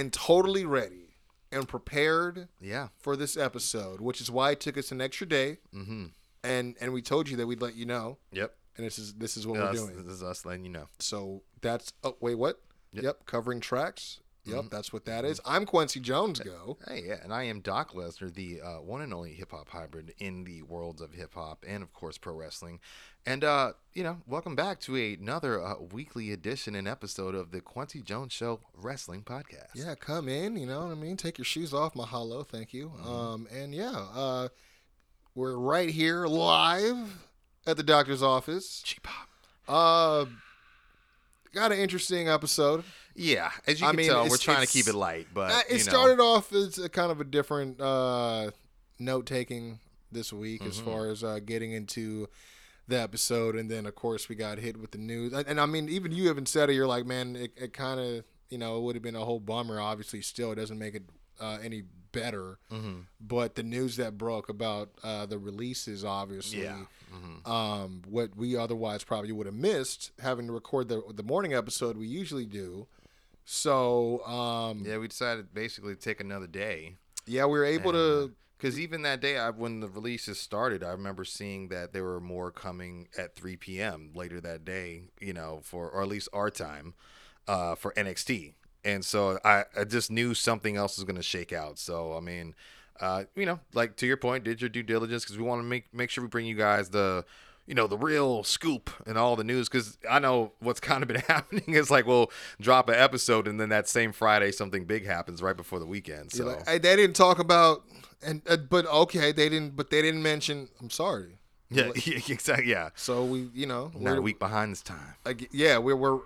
and totally ready and prepared Yeah. for this episode, which is why it took us an extra day. Mm-hmm. And and we told you that we'd let you know, Yep. and this is this is what Us- we're doing. This is us letting you know. So that's oh wait what? Yep. Yep, covering tracks. Yep, Mm-hmm. that's what that is. I'm Quincy Jones. Go. Hey, yeah, and I am Doc Lesnar, the uh, one and only hip hop hybrid in the worlds of hip hop and, of course, pro wrestling. And, uh, you know, welcome back to another uh, weekly edition and episode of the Quincy Jones Show Wrestling Podcast. Yeah, come in. You know what I mean. Take your shoes off. Mahalo. Thank you. Mm-hmm. Um, and yeah, uh, we're right here live at the doctor's office. Cheap. Uh, got an interesting episode. Yeah, as you I can mean, tell, we're trying to keep it light, but Uh, you it know, started off as a kind of a different uh, note taking this week as Mm-hmm. far as uh, getting into the episode, and then of course we got hit with the news. And, and I mean, even you haven't said it. You're like, man, it, it kind of you know it would have been a whole bummer. Obviously, still it doesn't make it uh, any better. Mm-hmm. But the news that broke about uh, the releases, obviously. Yeah. Mm-hmm. Um, what we otherwise probably would have missed having to record the the morning episode we usually do. So um, Yeah, we decided basically to take another day. yeah, we were able to. Because even that day, I, when the releases started, I remember seeing that there were more coming at 3 p.m. later that day, you know, for or at least our time uh, for NXT. And so I, I just knew something else was going to shake out. So I mean, uh, you know, like to your point, did your due diligence because we want to make make sure we bring you guys the you know the real scoop and all the news because I know what's kind of been happening is like we'll drop an episode and then that same Friday something big happens right before the weekend. So like, "Hey, they didn't talk about and uh, but okay, they didn't. But they didn't mention. I'm sorry. Yeah, exactly. Yeah, So we, you know, not a week behind this time. like, yeah, we're we're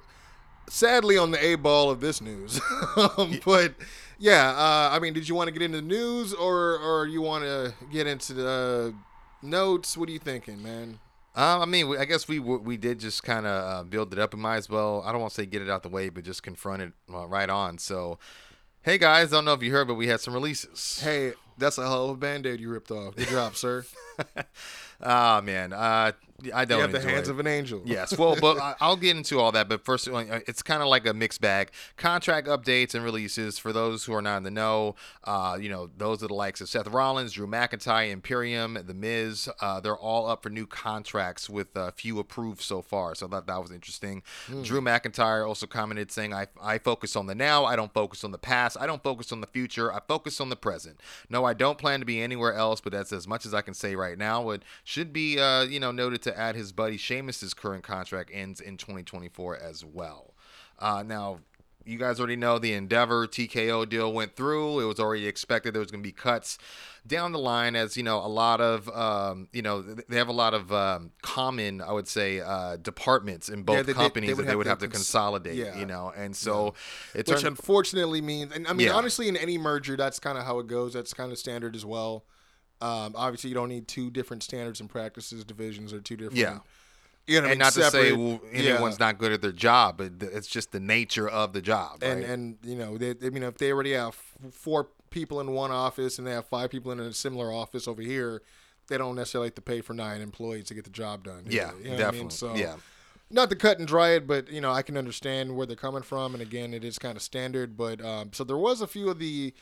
sadly on the A ball of this news. um, but yeah, uh, I mean, did you want to get into the news or or you want to get into the notes? What are you thinking, man? Um, I mean, I guess we we did just kind of uh, build it up. We might as well. I don't want to say get it out the way, but just confront it uh, right on. So, hey guys, I don't know if you heard, but we had some releases. Hey, that's a hell of a band aid you ripped off. Good job, sir. Ah man, uh, I don't You have the hands it. of an angel. Yes, well, but I- I'll get into all that. But first, uh, it's kind of like a mixed bag. Contract updates and releases for those who are not in the know. Uh, you know, those are the likes of Seth Rollins, Drew McIntyre, Imperium, The Miz. Uh, they're all up for new contracts with a few approved so far. So that that was interesting. Drew McIntyre also commented saying, "I I focus on the now. I don't focus on the past. I don't focus on the future. I focus on the present. No, I don't plan to be anywhere else. But that's as much as I can say right now. It should be, uh, you know, noted to add his buddy Sheamus's current contract ends in 2024 as well. Uh, now, you guys already know the Endeavor TKO deal went through. It was already expected there was going to be cuts down the line, as you know, a lot of, um, you know, they have a lot of um, common, I would say, uh, departments in both they- they- they companies would that they have would to have to cons- consolidate. yeah. You know, and so it Which turned. unfortunately means, and I mean, Yeah. honestly, in any merger, that's kind of how it goes. That's kind of standard as well. Um, obviously, you don't need two different standards and practices divisions or two different. Yeah. You know, what I and mean? not to say Separate- well, yeah. anyone's not good at their job, but it's just the nature of the job. and right? and you know, they, I mean, if they already have four people in one office and they have five people in a similar office over here, they don't necessarily have to pay for nine employees to get the job done. yeah, you know what I definitely. mean? So, yeah. not to cut and dry it, but you know, I can understand where they're coming from, and again, it is kind of standard. But um, so there was a few of the,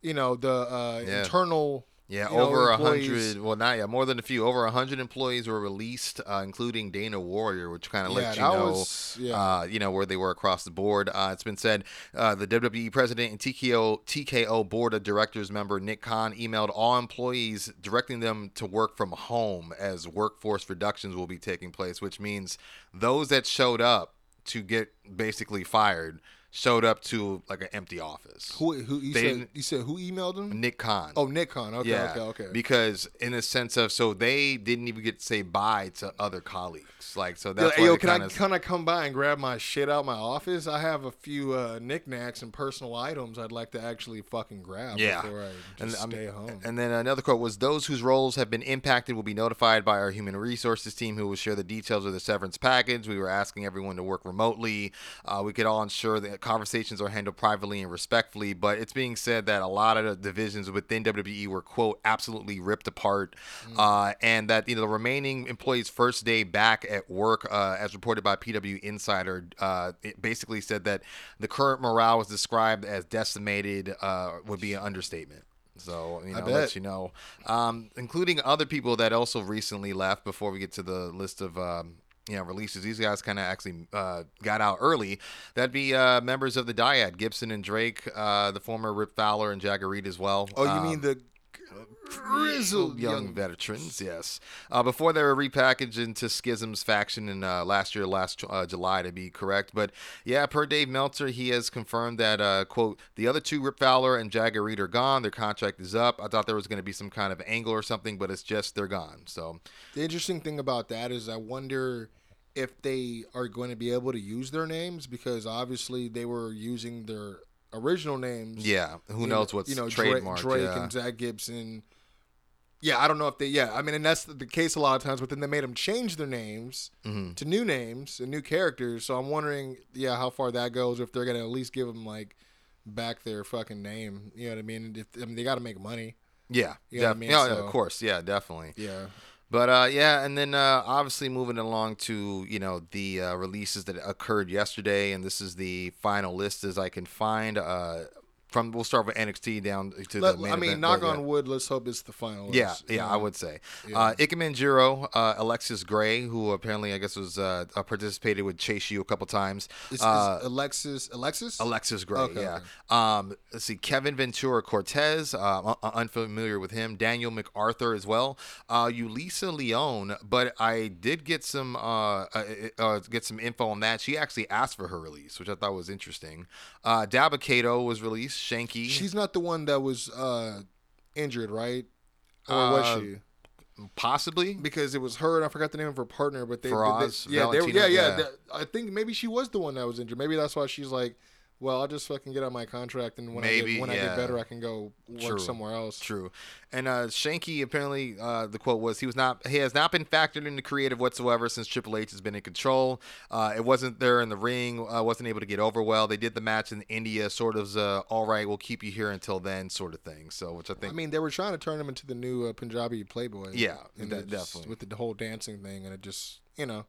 you know, the uh, Yeah. internal. Yeah, you over a hundred. Well, not yeah, more than a few. Over a hundred employees were released, uh, including Dana Warrior, which kind of Yeah, lets you know, was- yeah. uh, you know where they were across the board. Uh, it's been said uh, the WWE president and TKO TKO board of directors member Nick Khan emailed all employees directing them to work from home as workforce reductions will be taking place, which means those that showed up to get basically fired showed up to like an empty office. Who who you They said you said who emailed him? Nick Khan. Oh, Nick Khan. Okay, yeah, okay, okay. Because in the sense of, so they didn't even get to say bye to other colleagues. Like, so that's why yo, can I kinda- can I come by and grab my shit out my office? I have a few uh, knickknacks and personal items I'd like to actually fucking grab Yeah. before I just I mean, stay home. And then another quote was those whose roles have been impacted will be notified by our human resources team who will share the details of the severance package. We were asking everyone to work remotely. Uh, we could all ensure that conversations are handled privately and respectfully, but it's being said that a lot of the divisions within WWE were quote absolutely ripped apart uh, and that you know the remaining employees first day back at work uh, as reported by PW Insider uh, it basically said that the current morale was described as decimated uh, would be an understatement. So you know, let you know, um, including other people that also recently left. Before we get to the list of um, you know releases, these guys kind of actually uh, got out early. That'd be uh, members of the Dyad, Gibson and Drake, uh, the former Rip Fowler and Jagger Reid as well. oh, you Um, mean the grizzled young, young veterans, yes. Uh, before they were repackaged into Schism's faction in uh, last year, last uh, July, to be correct. But yeah, per Dave Meltzer, he has confirmed that uh, quote the other two Rip Fowler and Jagger Reid are gone. Their contract is up. I thought there was going to be some kind of angle or something, but it's just they're gone. So The interesting thing about that is I wonder if they are going to be able to use their names because obviously they were using their original names. yeah, who knows know- what's you know Drake. Drake yeah. and Zach Gibson. Yeah, I don't know if they. Yeah, I mean, and that's the case a lot of times. But then they made them change their names Mm-hmm. to new names and new characters. So I'm wondering, yeah, how far that goes. If they're gonna at least give them like back their fucking name. You know what I mean? If, I mean, they got to make money. yeah, You know what I mean? yeah, yeah, So- of course, yeah, definitely. Yeah. But uh, yeah, and then uh, obviously moving along to you know the uh, releases that occurred yesterday, and this is the final list as I can find. Uh, from we'll start with NXT down to Let- the main I mean, event, knock yeah. on wood. Let's hope it's the final. Yeah, list. yeah, I would say. Uh, Ikemen Jiro, uh, Alexis Gray, who apparently I guess was uh, uh, participated with Chase U a couple times. Is, is uh, Alexis Alexis? Alexis Gray, Okay, yeah. okay. Um, let's see, Kevin Ventura Cortez, uh, unfamiliar with him. Daniel MacArthur as well. Uh, Ulisa Leone, but I did get some uh, uh, uh, get some info on that. She actually asked for her release, which I thought was interesting. Uh, Dabba Kato was released. Shanky, She's not the one that was uh, injured, right? Or was Uh, she? possibly. Because it was her, and I forgot the name of her partner. But they, Faraz, they- yeah, they, yeah, yeah, yeah. I think maybe she was the one that was injured. Maybe that's why she's like, well, I'll just fucking get out my contract, and when I get, when I get better, I can go work True. somewhere else. True. And uh, Shanky apparently uh, the quote was he was not he has not been factored into creative whatsoever since Triple H has been in control. Uh, it wasn't there in the ring. Uh, wasn't able to get over well. They did the match in India, sort of uh, all right. We'll keep you here until then, sort of thing. So which I think I mean, they were trying to turn him into the new uh, Punjabi Playboy. Yeah, and just- definitely. with the whole dancing thing, and it just, you know,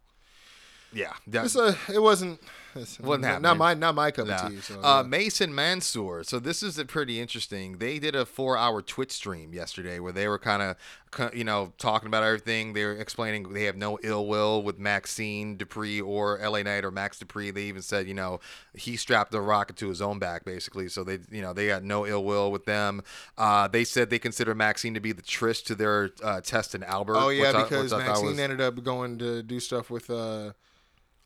yeah, that- it's a, it wasn't, Wasn't not, not my, not my cup Nah. of tea. So, uh, yeah. Mace and Mansoor. So this is a pretty interesting. They did a four-hour Twitch stream yesterday where they were kind of, you know, talking about everything. They were explaining they have no ill will with Maxxine Dupri or LA Knight or Max Dupri. They even said, you know, he strapped the rocket to his own back, basically. So they, you know, they got no ill will with them. Uh, they said they consider Maxxine to be the Trish to their uh, Test and Albert. oh yeah, because I Maxxine was, ended up going to do stuff with uh,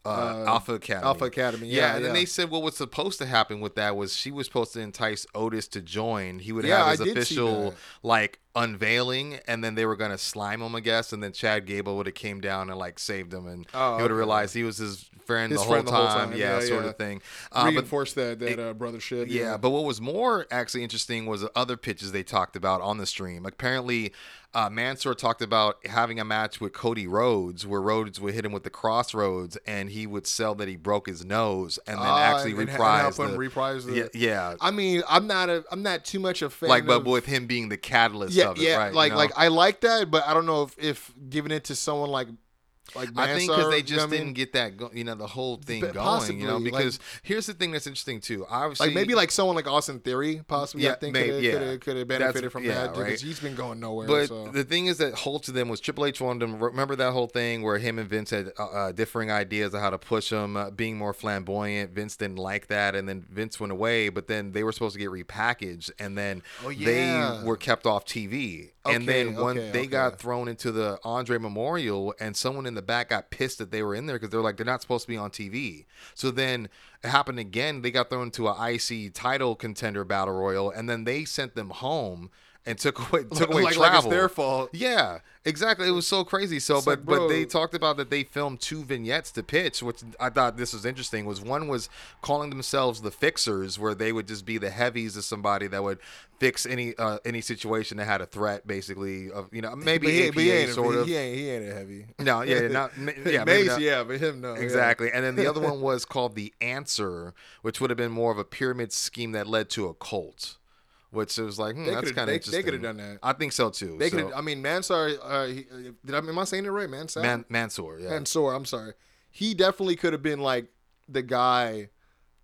uh, Alpha Academy. Alpha Academy. Yeah, Yeah, and then yeah. they said what was supposed to happen with that was she was supposed to entice Otis to join. He would Yeah, have his see official like unveiling, and then they were gonna slime him, I guess. And then Chad Gable would have came down and like saved him, and Oh, he would have okay. realized he was his friend, His the, whole the whole time. Yeah, Yeah, sort yeah. of thing. Uh, but reinforce that that uh, brothership. yeah, but what was more actually interesting was the other pitches they talked about on the stream. Apparently, uh, Mansoor talked about having a match with Cody Rhodes, where Rhodes would hit him with the crossroads, and he would sell that he broke his nose, and then Ah, actually and- and reprise him the, reprise the- yeah, yeah. I mean, I'm not a, I'm not too much a fan. like, but with him being the catalyst yeah, of it, yeah, right? you like, know? like I like that, but I don't know if, if giving it to someone like, like I think because because they just didn't get that, go, you know, the whole thing But going, you know. possibly, like- Because here's the thing that's interesting too. Obviously, like maybe like someone like Austin Theory, possibly. I Yeah, think may- could have yeah. could have could have benefited That's- from yeah, that because right. he's been going nowhere. But so. the thing is that whole to them was Triple H wanted them. Remember that whole thing where him and Vince had uh, uh, differing ideas of how to push him, uh, being more flamboyant. Vince didn't like that, and then Vince went away. But then they were supposed to get repackaged, and then Oh, yeah. they were kept off TV. and then when okay, they okay. got thrown into the Andre Memorial, and someone in the back got pissed that they were in there because they're like they're not supposed to be on TV. So then it happened again. They got thrown into a IC title contender battle royal, and then they sent them home and took away took away like, travel. like it's their fault. Yeah, exactly. It was so crazy. So, but like, but they talked about that they filmed two vignettes to pitch, which I thought this was interesting. Was one was calling themselves the fixers, where they would just be the heavies of somebody that would fix any uh, any situation that had a threat, basically of you know maybe But he, APA but he ain't, sort a, of. he ain't he ain't a heavy. No, yeah, not yeah, maybe Mace, not. yeah, but him no. yeah. Exactly. And then the other one was called The Answer, which would have been more of a pyramid scheme that led to a cult. Which was like, hmm, that's kind of they- they could've done that. I think so too. They So- could. I mean, Mansar. Uh, he, did I am I saying it right? Mansar. Man, Mansoor, yeah. Mansoor. I'm sorry. He definitely could have been like the guy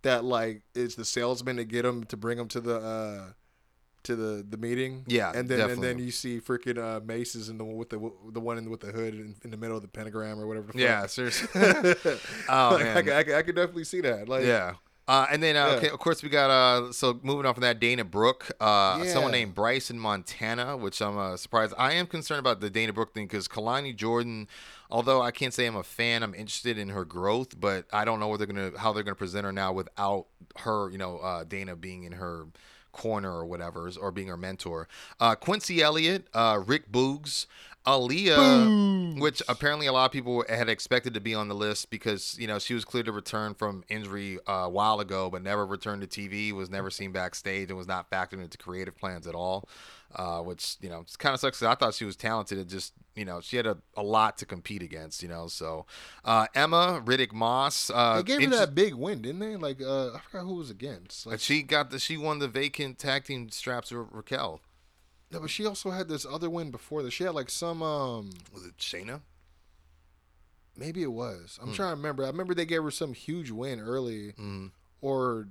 that like is the salesman to get him to bring him to the uh to the the meeting. Yeah, and then and then you see freaking uh, Maces in the one with the the one in, with the hood in, in the middle of the pentagram or whatever. The yeah, seriously. oh like, I, man. could- I, could- I could definitely see that. Like, yeah. Uh, and then, uh, Yeah. okay, of course, we got uh, so moving on from that, Dana Brooke, uh, someone Yeah. named Bryson Montana, which I'm uh, surprised. I am concerned about the Dana Brooke thing because Kelani Jordan, although I can't say I'm a fan, I'm interested in her growth, but I don't know what they're gonna how they're gonna present her now without her, you know, uh, Dana being in her corner or whatever, or being her mentor. Uh, Quincy Elliott, uh, Rick Boogs, Aaliyah, which apparently a lot of people had expected to be on the list because you know she was cleared to return from injury uh, a while ago, but never returned to TV, was never seen backstage, and was not factored into creative plans at all. Uh, which you know kind of sucks. 'cause I thought she was talented. It just you know she had a, a lot to compete against. You know, so uh, Emma Riddick Moss. Uh, They gave her that big win, didn't they? Like, uh, I forgot who was against. Like, She got the she won the vacant tag team straps with Raquel. No, but she also had this other win before that. She had like some um. Was it Shayna? Maybe it was. I'm trying to remember. I remember they gave her some huge win early, Mm. or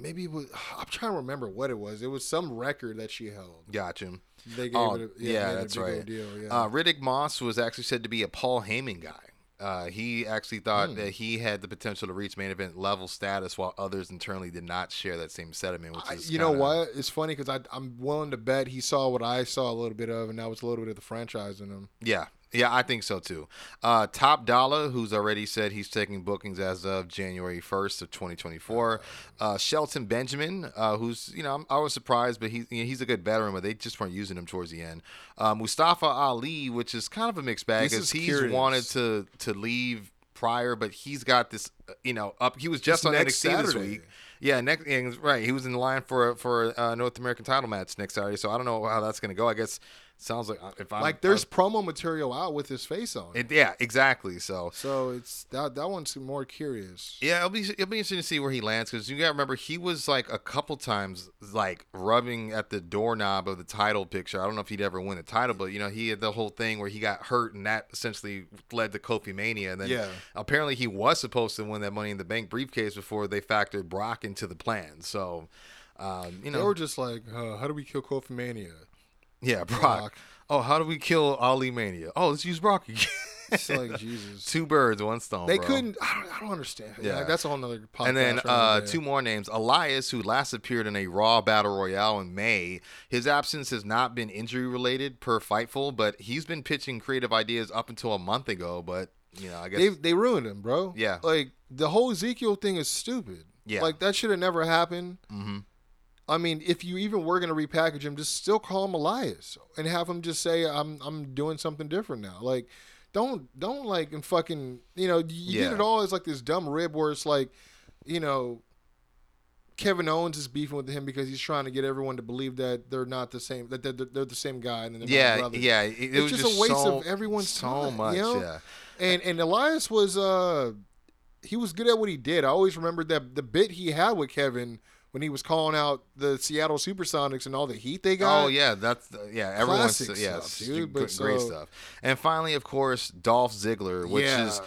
maybe it was. I'm trying to remember what it was. It was some record that she held. Gotcha. They gave Oh, it. A, yeah, a that's big right. Deal, yeah. Uh, Riddick Moss was actually said to be a Paul Heyman guy. Uh, he actually thought Hmm. that he had the potential to reach main event level status, while others internally did not share that same sentiment. Which I- is you know kinda- what? It's funny because I'm willing to bet he saw what I saw a little bit of, and that was a little bit of the franchise in him. Yeah, yeah, I think so too. Uh, Top Dolla, who's already said he's taking bookings as of January 1st of 2024. Uh, Shelton Benjamin, uh, who's you know I'm, I was surprised, but he, you know, he's a good veteran, but they just weren't using him towards the end. Uh, Mustafa Ali, which is kind of a mixed bag, because he's curious. wanted to to leave prior, but he's got this uh, you know up. He was just It's on next NXT this week. Yeah, next right. He was in line for for a North American title match next Saturday, so I don't know how that's gonna go. I guess sounds like uh, if I'm Like there's promo material out with his face on. it, yeah, exactly. So so it's that that one's more curious. yeah, it'll be it'll be interesting to see where he lands because you got to remember he was like a couple times like rubbing at the doorknob of the title picture. I don't know if he'd ever win the title, but you know he had the whole thing where he got hurt and that essentially led to Kofi Mania. And then Yeah. apparently he was supposed to win that Money in the Bank briefcase before they factored Brock into the plan. So um, you know, They were just like, uh, how do we kill Kofi Mania? Yeah, Brock. Brock. Oh, how do we kill Ali Mania? Oh, let's use Brock again. It's like Jesus. Two birds, one stone. They bro. couldn't. I don't, I don't understand. Yeah, that's a whole podcast. And then right uh, two more names. Elias, who last appeared in a Raw Battle Royale in May. His absence has not been injury related per Fightful, but he's been pitching creative ideas up until a month ago. But, you know, I guess. They they ruined him, bro. Yeah. Like the whole Ezekiel thing is stupid. Yeah. Like that should have never happened. hmm I mean, if you even were gonna repackage him, just still call him Elias and have him just say, "I'm I'm doing something different now." Like, don't don't like and fucking you know you Yeah. get it all as like this dumb rib where it's like, you know, Kevin Owens is beefing with him because he's trying to get everyone to believe that they're not the same that they're, they're the same guy and then Yeah, brothers. yeah. It, it It's was just a waste so, of everyone's so time, much. you know? Yeah. And and Elias was uh he was good at what he did. I always remembered that the bit he had with Kevin when he was calling out the Seattle Supersonics and all the heat they oh, got. Oh yeah, that's yeah. Everyone's Classic yeah, stuff, dude, great so- stuff. And finally, of course, Dolph Ziggler, which Yeah. is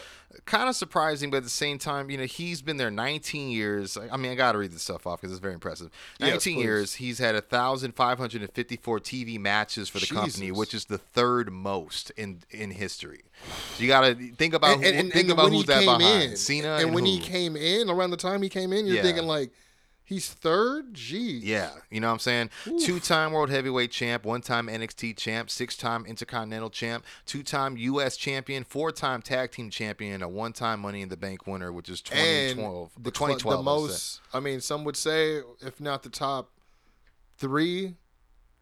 kind of surprising, but at the same time, you know, he's been there 19 years. I mean, I got to read this stuff off because it's very impressive. 19 Yes, years, he's had 1,554 TV matches for the company, which is the third most in in history. So you got to think about who, think about who's that behind in, Cena and, when he came in around the time he came in, you're Yeah. thinking like He's third. Gee. Yeah, you know what I'm saying? Two-time world heavyweight champ, one-time NXT champ, six-time Intercontinental champ, two-time U.S. champion, four-time tag team champion, a one-time Money in the Bank winner, which is And 2012. the, 2012. the most. I mean, some would say, if not the top three,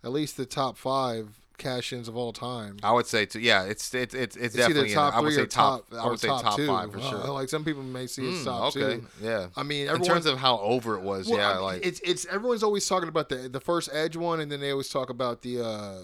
at least the top five cash-ins of all time. I would say, too, yeah, it's it's it's, it's It's definitely in top there. I would three say top. I would say top, top two. five for sure. like some people may see it's Mm, top okay, two. yeah. I mean, in terms of how over it was, Well, yeah, I mean, like it's it's everyone's always talking about the the first Edge one, and then they always talk about the uh,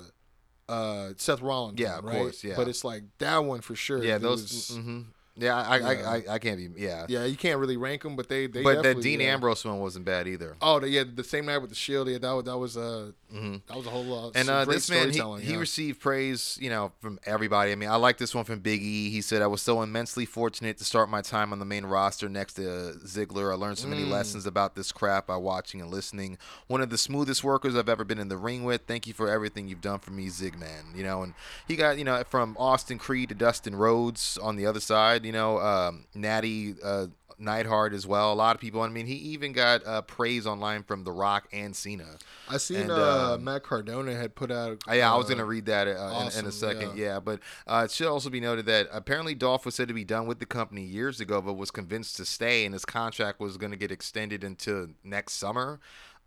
uh, Seth Rollins. Yeah, of right? course, yeah. But it's like that one for sure. yeah, those. was- hmm Yeah, I, I, Yeah. I, I, I can't be. Yeah, yeah, you can't really rank them, but they they. but that Dean yeah. Ambrose one wasn't bad either. Oh, the, yeah, the same night with the Shield. Yeah, that was that was uh that was a whole lot. And some uh, this man, he, storytelling, he received praise, you know, from everybody. I mean, I like this one from Big E. He said, "I was so immensely fortunate to start my time on the main roster next to Ziggler. I learned so Mm. many lessons about this crap by watching and listening. One of the smoothest workers I've ever been in the ring with. Thank you for everything you've done for me, Zigman. You know, and he got, you know, from Austin Creed to Dustin Rhodes on the other side. You know, um, Natty." Uh, Neidhart as well. A lot of people. I mean, he even got uh, praise online from The Rock and Cena. I seen and, uh, um, Matt Cardona had put out. Uh, yeah, I was uh, gonna read that uh, in, in a second. yeah. Yeah, but uh, it should also be noted that apparently Dolph was said to be done with the company years ago, but was convinced to stay, and his contract was going to get extended into next summer.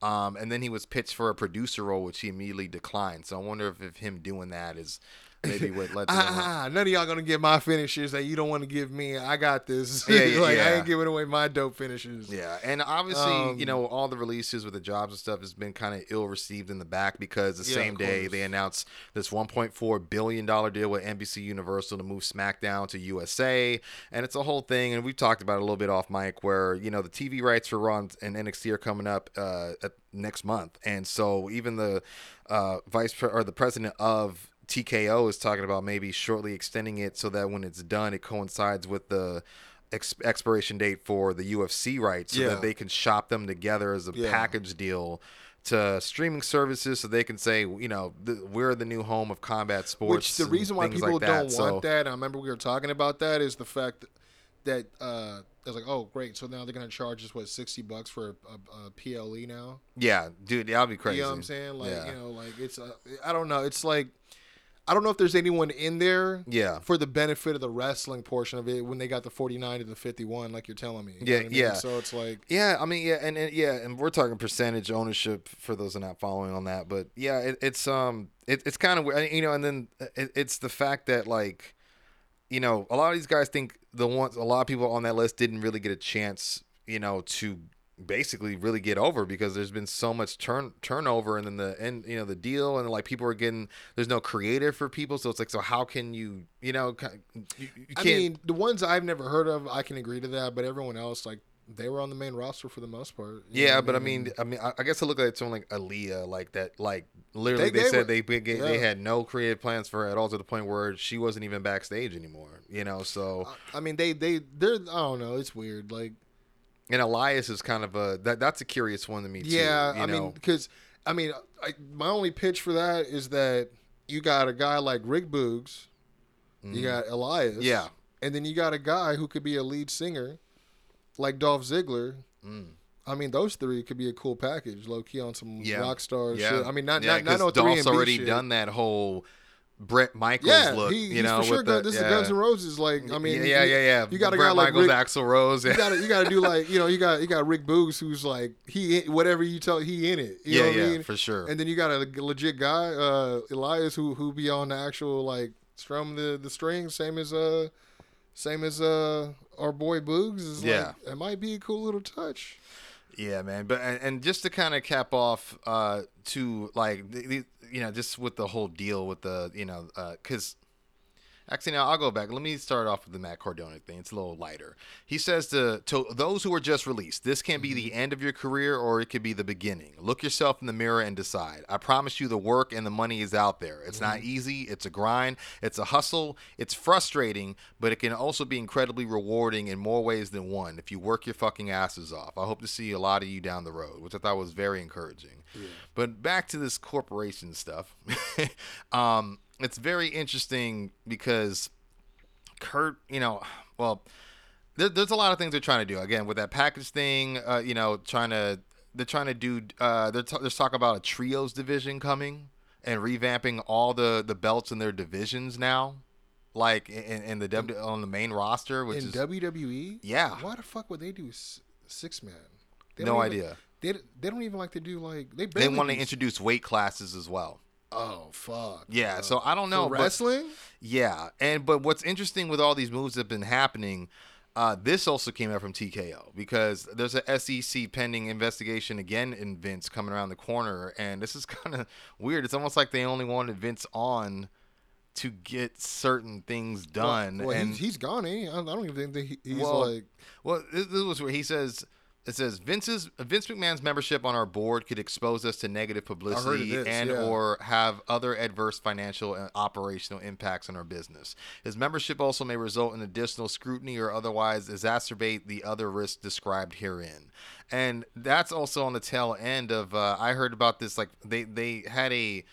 Um, and then he was pitched for a producer role, which he immediately declined. So I wonder if, if him doing that is maybe what led to. Ah, none of y'all gonna get my finishes that you don't want to give me. I got this. Yeah, yeah, like I ain't giving away my dope finishes. Yeah, and obviously, Um, you know, all the releases with the jobs and stuff has been kind of ill received in the back because the Yeah, same day they announced this 1.4 billion dollar deal with NBC Universal to move SmackDown to USA, and it's a whole thing. And we've talked about it a little bit off mic, where you know the TV rights for Raw and NXT are coming up uh, next month, and so even the uh, vice pre- or the president of TKO is talking about maybe shortly extending it so that when it's done, it coincides with the ex- expiration date for the UFC rights, so Yeah. that they can shop them together as a Yeah. package deal to streaming services, so they can say, you know, th- we're the new home of combat sports. Which the reason why people like don't So- want that, I remember we were talking about that, is the fact that uh, it's like, oh, great, so now they're gonna charge us what sixty bucks for a, a PLE now. Yeah, dude, that'll be crazy. You know what I'm saying? Like, Yeah. you know, like it's, uh, I don't know, it's like, I don't know if there's anyone in there, Yeah. for the benefit of the wrestling portion of it when they got the 49 to the 51, like you're telling me. You know Yeah, I mean? yeah. So it's like, Yeah, I mean, yeah, and, and yeah, and we're talking percentage ownership for those who are not following on that, but yeah, it, it's um, it, it's kind of weird, you know, and then it, it's the fact that like, you know, a lot of these guys think the ones, a lot of people on that list didn't really get a chance, you know, to basically really get over because there's been so much turn turnover and then the and you know the deal and like people are getting there's no creative for people so it's like so how can you you know you, you I mean, the ones I've never heard of, I can agree to that, but everyone else, like, they were on the main roster for the most part. know Yeah, but I mean, I mean, I I guess I look at from like Aaliyah, like that, like literally They they, her- said they they, they yeah. had no creative plans for her at all to the point where she wasn't even backstage anymore. You know, so I mean, they, they, they're, I don't know, it's weird. Like, and Elias is kind of a that that's a curious one to me too. yeah, you I know? mean, because, I mean, I, my only pitch for that is that you got a guy like Rick Boogs, you got Elias, Mm-hmm. Yeah. and then you got a guy who could be a lead singer, like Dolph Ziggler. Mm. I mean, those three could be a cool package, low key on some yeah, rock star yeah. shit. I mean, not yeah, not not no three Dolph's already shit. done that whole Bret Michaels Yeah, look. he, you he's know, for sure. the, this yeah. is Guns N' Roses. Like, I mean, yeah, yeah, yeah, yeah. You got a Bret guy like Michaels, Rick. Axl Rose. You got to you got to do like you know you got you got Rick Boogs who's like he whatever you tell he in it. You Yeah, know what yeah, I mean? for sure. And then you got a legit guy, uh, Elias, who who be on the actual like strum the the strings, same as uh same as uh our boy Boogs. Is Yeah. like, it might be a cool little touch. Yeah, man. But and, and just to kind of cap off, uh, to like the, the, you know, just with the whole deal with the you know, uh 'cause Actually, now I'll go back. Let me start off with the Matt Cardona thing. It's a little lighter. He says to to those who are just released, this can be the end of your career or it could be the beginning. Look yourself in the mirror and decide. I promise you, the work and the money is out there. It's not easy. It's a grind. It's a hustle. It's frustrating, but it can also be incredibly rewarding in more ways than one if you work your fucking asses off. I hope to see a lot of you down the road, which I thought was very encouraging. Yeah. But back to this corporation stuff. um, it's very interesting because Kurt, you know, well, there, there's a lot of things they're trying to do. Again, with that package thing, uh, you know, trying to they're trying to do. Uh, they're t- there's talk about a trios division coming and revamping all the the belts in their divisions now, like in, in the W on the main roster, which in is WWE. Yeah. Why the fuck would they do six man? They No even- idea. They, they don't even like to do like they. they want to introduce weight classes as well. Oh fuck. Yeah, so I don't know, but- wrestling. Yeah, and but what's interesting with all these moves that have been happening, uh, this also came out from TKO because there's a SEC pending investigation again in Vince coming around the corner, and this is kind of weird. It's almost like they only wanted Vince on to get certain things done, Well, and he's, he's gone. He? I don't even think that he, he's well, like. well, this, this was where he says. It says Vince's Vince McMahon's membership on our board could expose us to negative publicity and yeah. or have other adverse financial and operational impacts on our business. His membership also may result in additional scrutiny or otherwise exacerbate the other risks described herein. And that's also on the tail end of uh, I heard about this like they they had a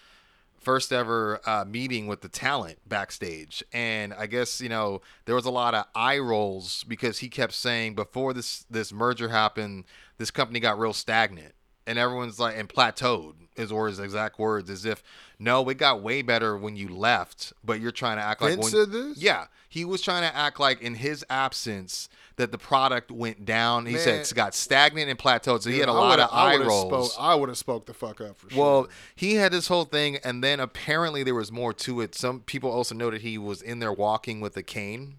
first ever uh, meeting with the talent backstage. And i guess you know there was a lot of eye rolls because he kept saying before this this merger happened this company got real stagnant. And everyone's like and plateaued is or his exact words as if no it got way better when you left but you're trying to act like Vince when, this? yeah. He was trying to act like in his absence that the product went down he said it's got stagnant and plateaued so he had a I lot of I eye would've rolls Spoke, I would have spoke the fuck up for sure. well, he had this whole thing, and then apparently there was more to it. Some people also noted he was in there walking with a cane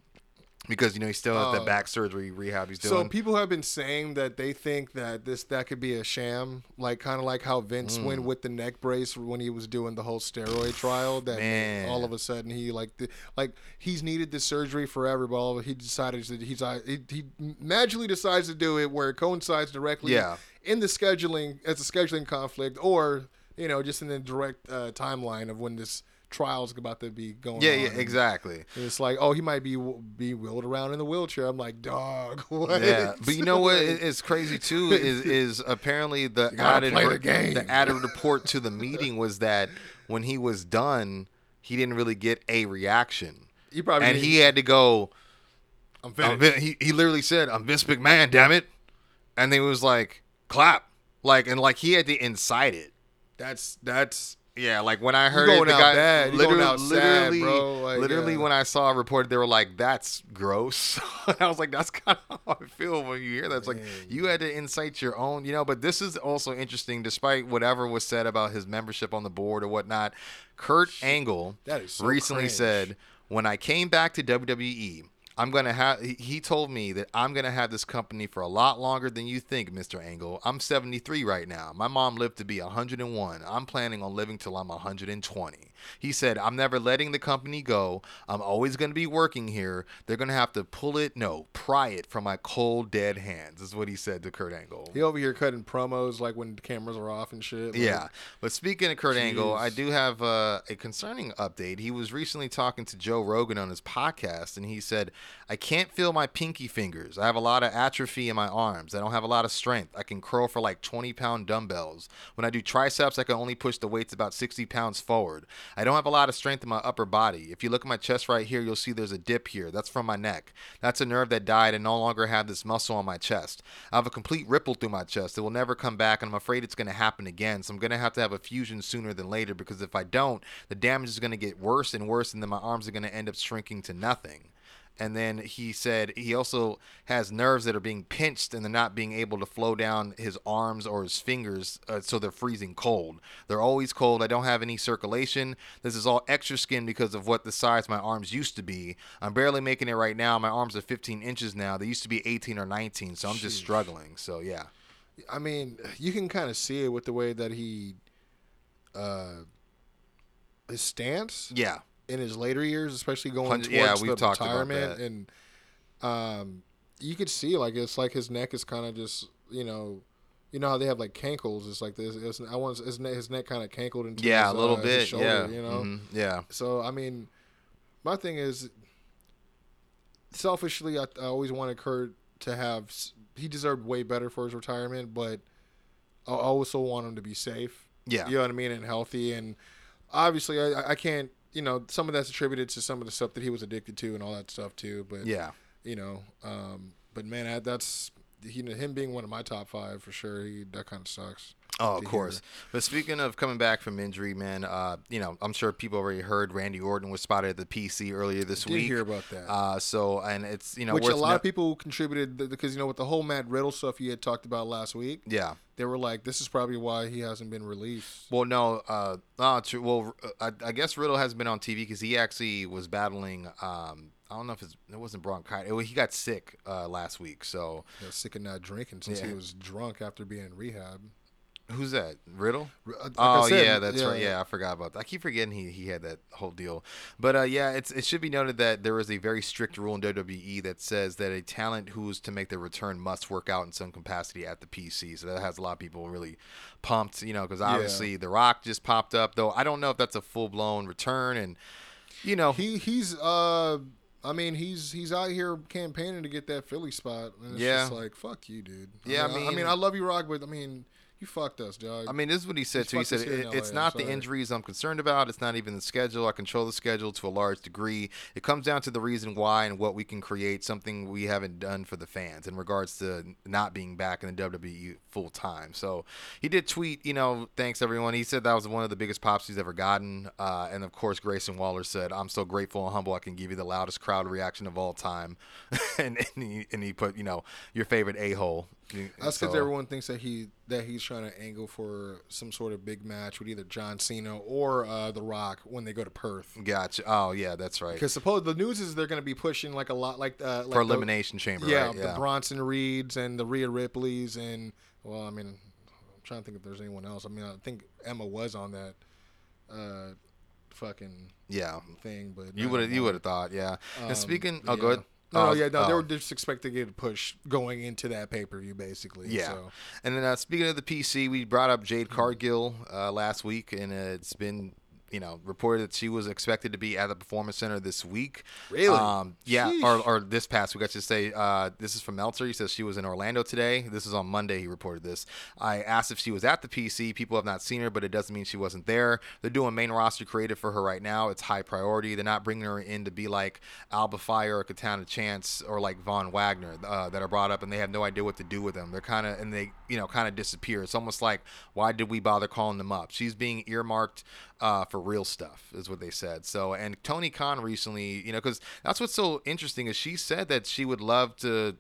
because you know he still has that Oh. back surgery rehab he's doing. So people have been saying that they think that this that could be a sham, like kind of like how Vince Mm. went with the neck brace when he was doing the whole steroid trial. That Man. all of a sudden he like the, like he's needed this surgery forever, but all of, he decided that he's uh, he, he magically decides to do it where it coincides directly Yeah. in the scheduling as a scheduling conflict, or you know just in the direct uh, timeline of when this trial's about to be going. yeah, on. yeah, exactly. And It's like, oh, he might be be wheeled around in the wheelchair. I'm like, dog, what? Yeah, but you know what? It's crazy too is is apparently the added the game. the added report to the meeting was that when he was done, he didn't really get a reaction, He probably and he had to go. I'm I'm he he literally said, "I'm Vince McMahon, damn it," and then it was like clap, like and like he had to incite it. That's that's Yeah, like when I heard it, the guy bad. Literally, out sad, literally, bro. Like, literally, yeah. when I saw a report, they were like, "That's gross." I was like, "That's kind of how I feel when you hear that." It's like you had to incite your own, you know. But this is also interesting, despite whatever was said about his membership on the board or whatnot. Kurt Angle That is so recently cringe. said, "When I came back to WWE." I'm gonna have. he- told me that I'm gonna have this company for a lot longer than you think, Mr. Angle. I'm 73 right now. My mom lived to be 101. I'm planning on living till I'm 120. He said, I'm never letting the company go. I'm always gonna be working here. They're gonna have to pull it, no, pry it from my cold dead hands. Is what he said to Kurt Angle. he over here cutting promos like when the cameras are off and shit. like- Yeah, but speaking of Kurt Angle, I do have uh, a concerning update. He was recently talking to Joe Rogan on his podcast, and he said, "I can't feel my pinky fingers. I have a lot of atrophy in my arms. I don't have a lot of strength. I can curl for like 20 pound dumbbells. When I do triceps, I can only push the weights about 60 pounds forward. I don't have a lot of strength in my upper body. If you look at my chest right here, you'll see there's a dip here. That's from my neck. That's a nerve that died and no longer have this muscle on my chest. I have a complete ripple through my chest. It will never come back, and I'm afraid it's going to happen again. So I'm going to have to have a fusion sooner than later because if I don't, the damage is going to get worse and worse, and then my arms are going to end up shrinking to nothing. And then he said he also has nerves that are being pinched and they're not being able to flow down his arms or his fingers, uh, so they're freezing cold. They're always cold. I don't have any circulation. This is all extra skin because of what the size my arms used to be. I'm barely making it right now. My arms are 15 inches now. They used to be 18 or 19, so I'm just struggling. So yeah, I mean, you can kind of see it with the way that he, uh, his stance yeah, in his later years, especially going towards yeah, we've the talked about retirement, that. and um, you could see like it's like his neck is kind of just you know, you know how they have like cankles. It's like this. It's, I want his neck, his neck kind of cankled into yeah, his, a little uh, bit. shoulder, yeah, you know. Mhm, yeah, So I mean, my thing is, selfishly, I, I always wanted Kurt to have. He deserved way better for his retirement, but I also want him to be safe. Yeah. you know what I mean, and healthy. And obviously, I, I can't. You know, some of that's attributed to some of the stuff that he was addicted to and all that stuff too. But yeah. you know, um, but man, that, that's you know him being one of my top five for sure. He, that kind of sucks. Oh, of course. But speaking of coming back from injury, man, uh, you know, I'm sure people already heard Randy Orton was spotted at the PC earlier this Did week. hear about that. Uh, so, and it's you know, Which a lot no- of people contributed because you know with the whole Matt Riddle stuff you had talked about last week, Yeah. they were like, "This is probably why he hasn't been released." Well, no, uh, uh, true. Well, uh, I, I guess Riddle has been on TV because he actually was battling. Um, I don't know if it's, it wasn't bronchitis. It- he got sick uh, last week. So He was sick of not drinking since he was drunk after being in rehab. Who's that? Riddle? Uh, like oh said, yeah, that's right. Yeah, I forgot about that. I keep forgetting he, he had that whole deal. But uh, yeah, it's it should be noted that there is a very strict rule in WWE that says that a talent who is to make their return must work out in some capacity at the PC. So that has a lot of people really pumped, you know, because obviously The Rock just popped up. Though I don't know if that's a full blown return, and you know, He he's uh I mean he's he's out here campaigning to get that Philly spot and it's Yeah. just like fuck you dude. Yeah, I I mean, I mean- mean I love you Rock but I mean you fucked us dog. I mean, this is what he said too. He said us here in it, it's not the injuries I'm concerned about. It's not even the schedule. I control the schedule to a large degree. It comes down to the reason why and what we can create. Something we haven't done for the fans in regards to not being back in the WWE full time. So he did tweet, you know, thanks everyone. He said that was one of the biggest pops he's ever gotten. Uh, and of course, Grayson Waller said, "I'm so grateful and humble. I can give you the loudest crowd reaction of all time." and and he, and he put, you know, your favorite a hole. That's because everyone thinks that he that he's trying to angle for some sort of big match with either John Cena or uh, The Rock when they go to Perth. Gotcha. Oh yeah, that's right. Because suppose the news is they're going to be pushing like a lot like uh, like For the- elimination chamber. yeah, right? the Bronson Reeds and the Rhea Ripleys and well, I mean, I'm trying to think if there's anyone else. I mean, I think Emma was on that uh, fucking Yeah, thing, but you would have you would have thought, yeah. Um, and speaking, oh, yeah. good. No, no, Oh, yeah, no, they oh, were just expecting it to push going into that pay per view, basically. yeah. So. And then uh, speaking of the PC, we brought up Jade Cargill uh, last week, and uh, it's been. You know, reported that she was expected to be at the Performance Center this week. Really? Um, yeah, Sheesh. or, or this past week, I should say. Uh, this is from Meltzer. He says she was in Orlando today. This is on Monday. He reported this. I asked if she was at the PC. People have not seen her, but it doesn't mean she wasn't there. They're doing main roster creative for her right now. It's high priority. They're not bringing her in to be like Alba Fire or Katana Chance or like Von Wagner uh, that are brought up and they have no idea what to do with them. They're kind of and they you know kind of disappear. It's almost like why did we bother calling them up? She's being earmarked uh, for real stuff, is what they said. So, and Tony Khan recently, you know, because that's what's so interesting is she said that she would love to.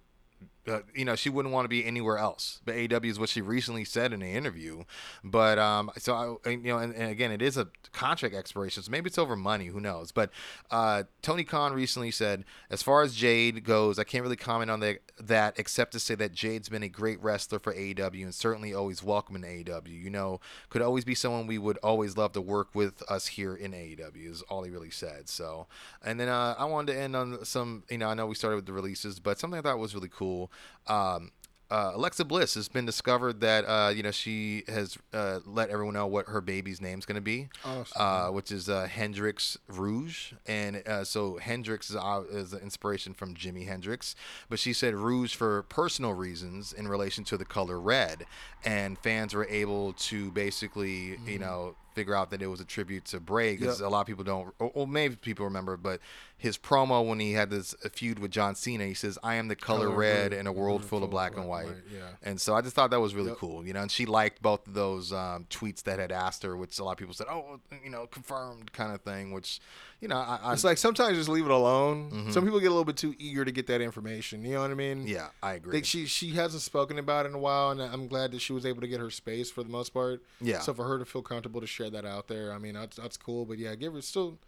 Uh, you know, she wouldn't want to be anywhere else. But AW is what she recently said in an interview. But um, so I, you know, and, and again, it is a contract expiration, so maybe it's over money. Who knows? But uh, Tony Khan recently said, as far as Jade goes, I can't really comment on the, that except to say that Jade's been a great wrestler for aw and certainly always welcome in aw You know, could always be someone we would always love to work with us here in aw Is all he really said. So, and then uh, I wanted to end on some. You know, I know we started with the releases, but something I thought was really cool. Um, uh, Alexa Bliss has been discovered that uh, you know she has uh, let everyone know what her baby's name's going to be, Awesome. uh, which is uh, Hendrix Rouge, and uh, so Hendrix is, uh, is an inspiration from Jimi Hendrix, but she said Rouge for personal reasons in relation to the color red, and fans were able to basically you know figure out that it was a tribute to Bray because Yep. a lot of people don't, or, or maybe people remember, but his promo when he had this feud with John Cena, he says, "I am the color, Color red red, in a world world full of black and white." yeah. And so I just thought that was really Yep. cool, you know. And she liked both of those um, tweets that had asked her, which a lot of people said, "Oh, you know, confirmed," kind of thing. Which, you know, I, I It's like sometimes just leave it alone. Some people get a little bit too eager to get that information. You know what I mean? Mm-hmm. yeah, I agree. think she she hasn't spoken about it in a while, and I'm glad that she was able to get her space for the most part. Yeah. So for her to feel comfortable to share that out there, I mean that's that's cool. But yeah, give her still,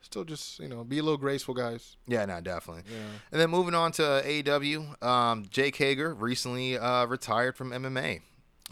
still just you know be a little graceful, guys. Yeah, no, definitely. Yeah. And then moving on to AEW, um, Jake Hager recently uh, retired from MMA.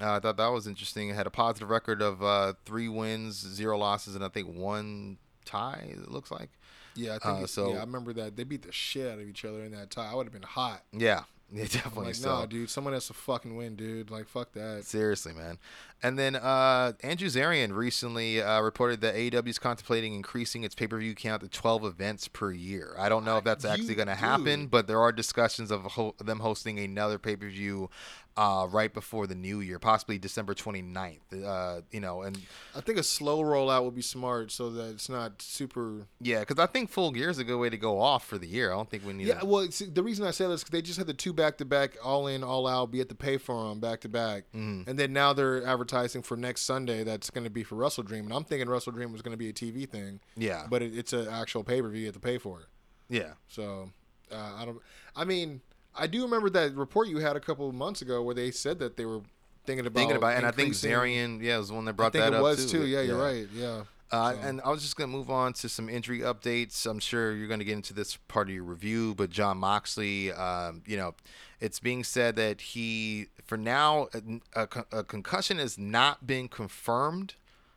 Uh, I thought that was interesting. Had a positive record of uh, three wins, zero losses, and I think one tie. It looks like. Yeah, I think Uh, so- yeah, I remember that they beat the shit out of each other in that tie. I would have been hot. Yeah, yeah, definitely. like, so. nah, dude, someone has to fucking win, dude. Like, fuck that. Seriously, man. And then uh, Andrew Zarian recently uh, reported that AEW is contemplating increasing its pay per view count to 12 events per year. I don't know if that's You actually going to happen, but there are discussions of ho- them hosting another pay per view uh, right before the new year, possibly December 29th. Uh, you know, and I think a slow rollout would be smart so that it's not super. yeah, because I think Full Gear is a good way to go off for the year. I don't think we need. Yeah, to- well, see, the reason I say this is 'cause they just had the two back to back, all in, all out, be at the pay for them back to back, Mm-hmm. and then now they're advertising for next Sunday. That's going to be for WrestleDream, and I'm thinking WrestleDream was going to be a TV thing. Yeah. but it, it's an actual pay per view. You have to pay for it. Yeah. So uh, I don't. I mean, I do remember that report you had a couple of months ago where they said that they were thinking about Thinking about, and I think Zarian, yeah, was the one that I brought think that it up was too. too. Yeah, you're right. Yeah. Uh, and I was just going to move on to some injury updates. I'm sure you're going to get into this part of your review, but Jon Moxley, um, you know, it's being said that he, for now, a, a a concussion has not been confirmed,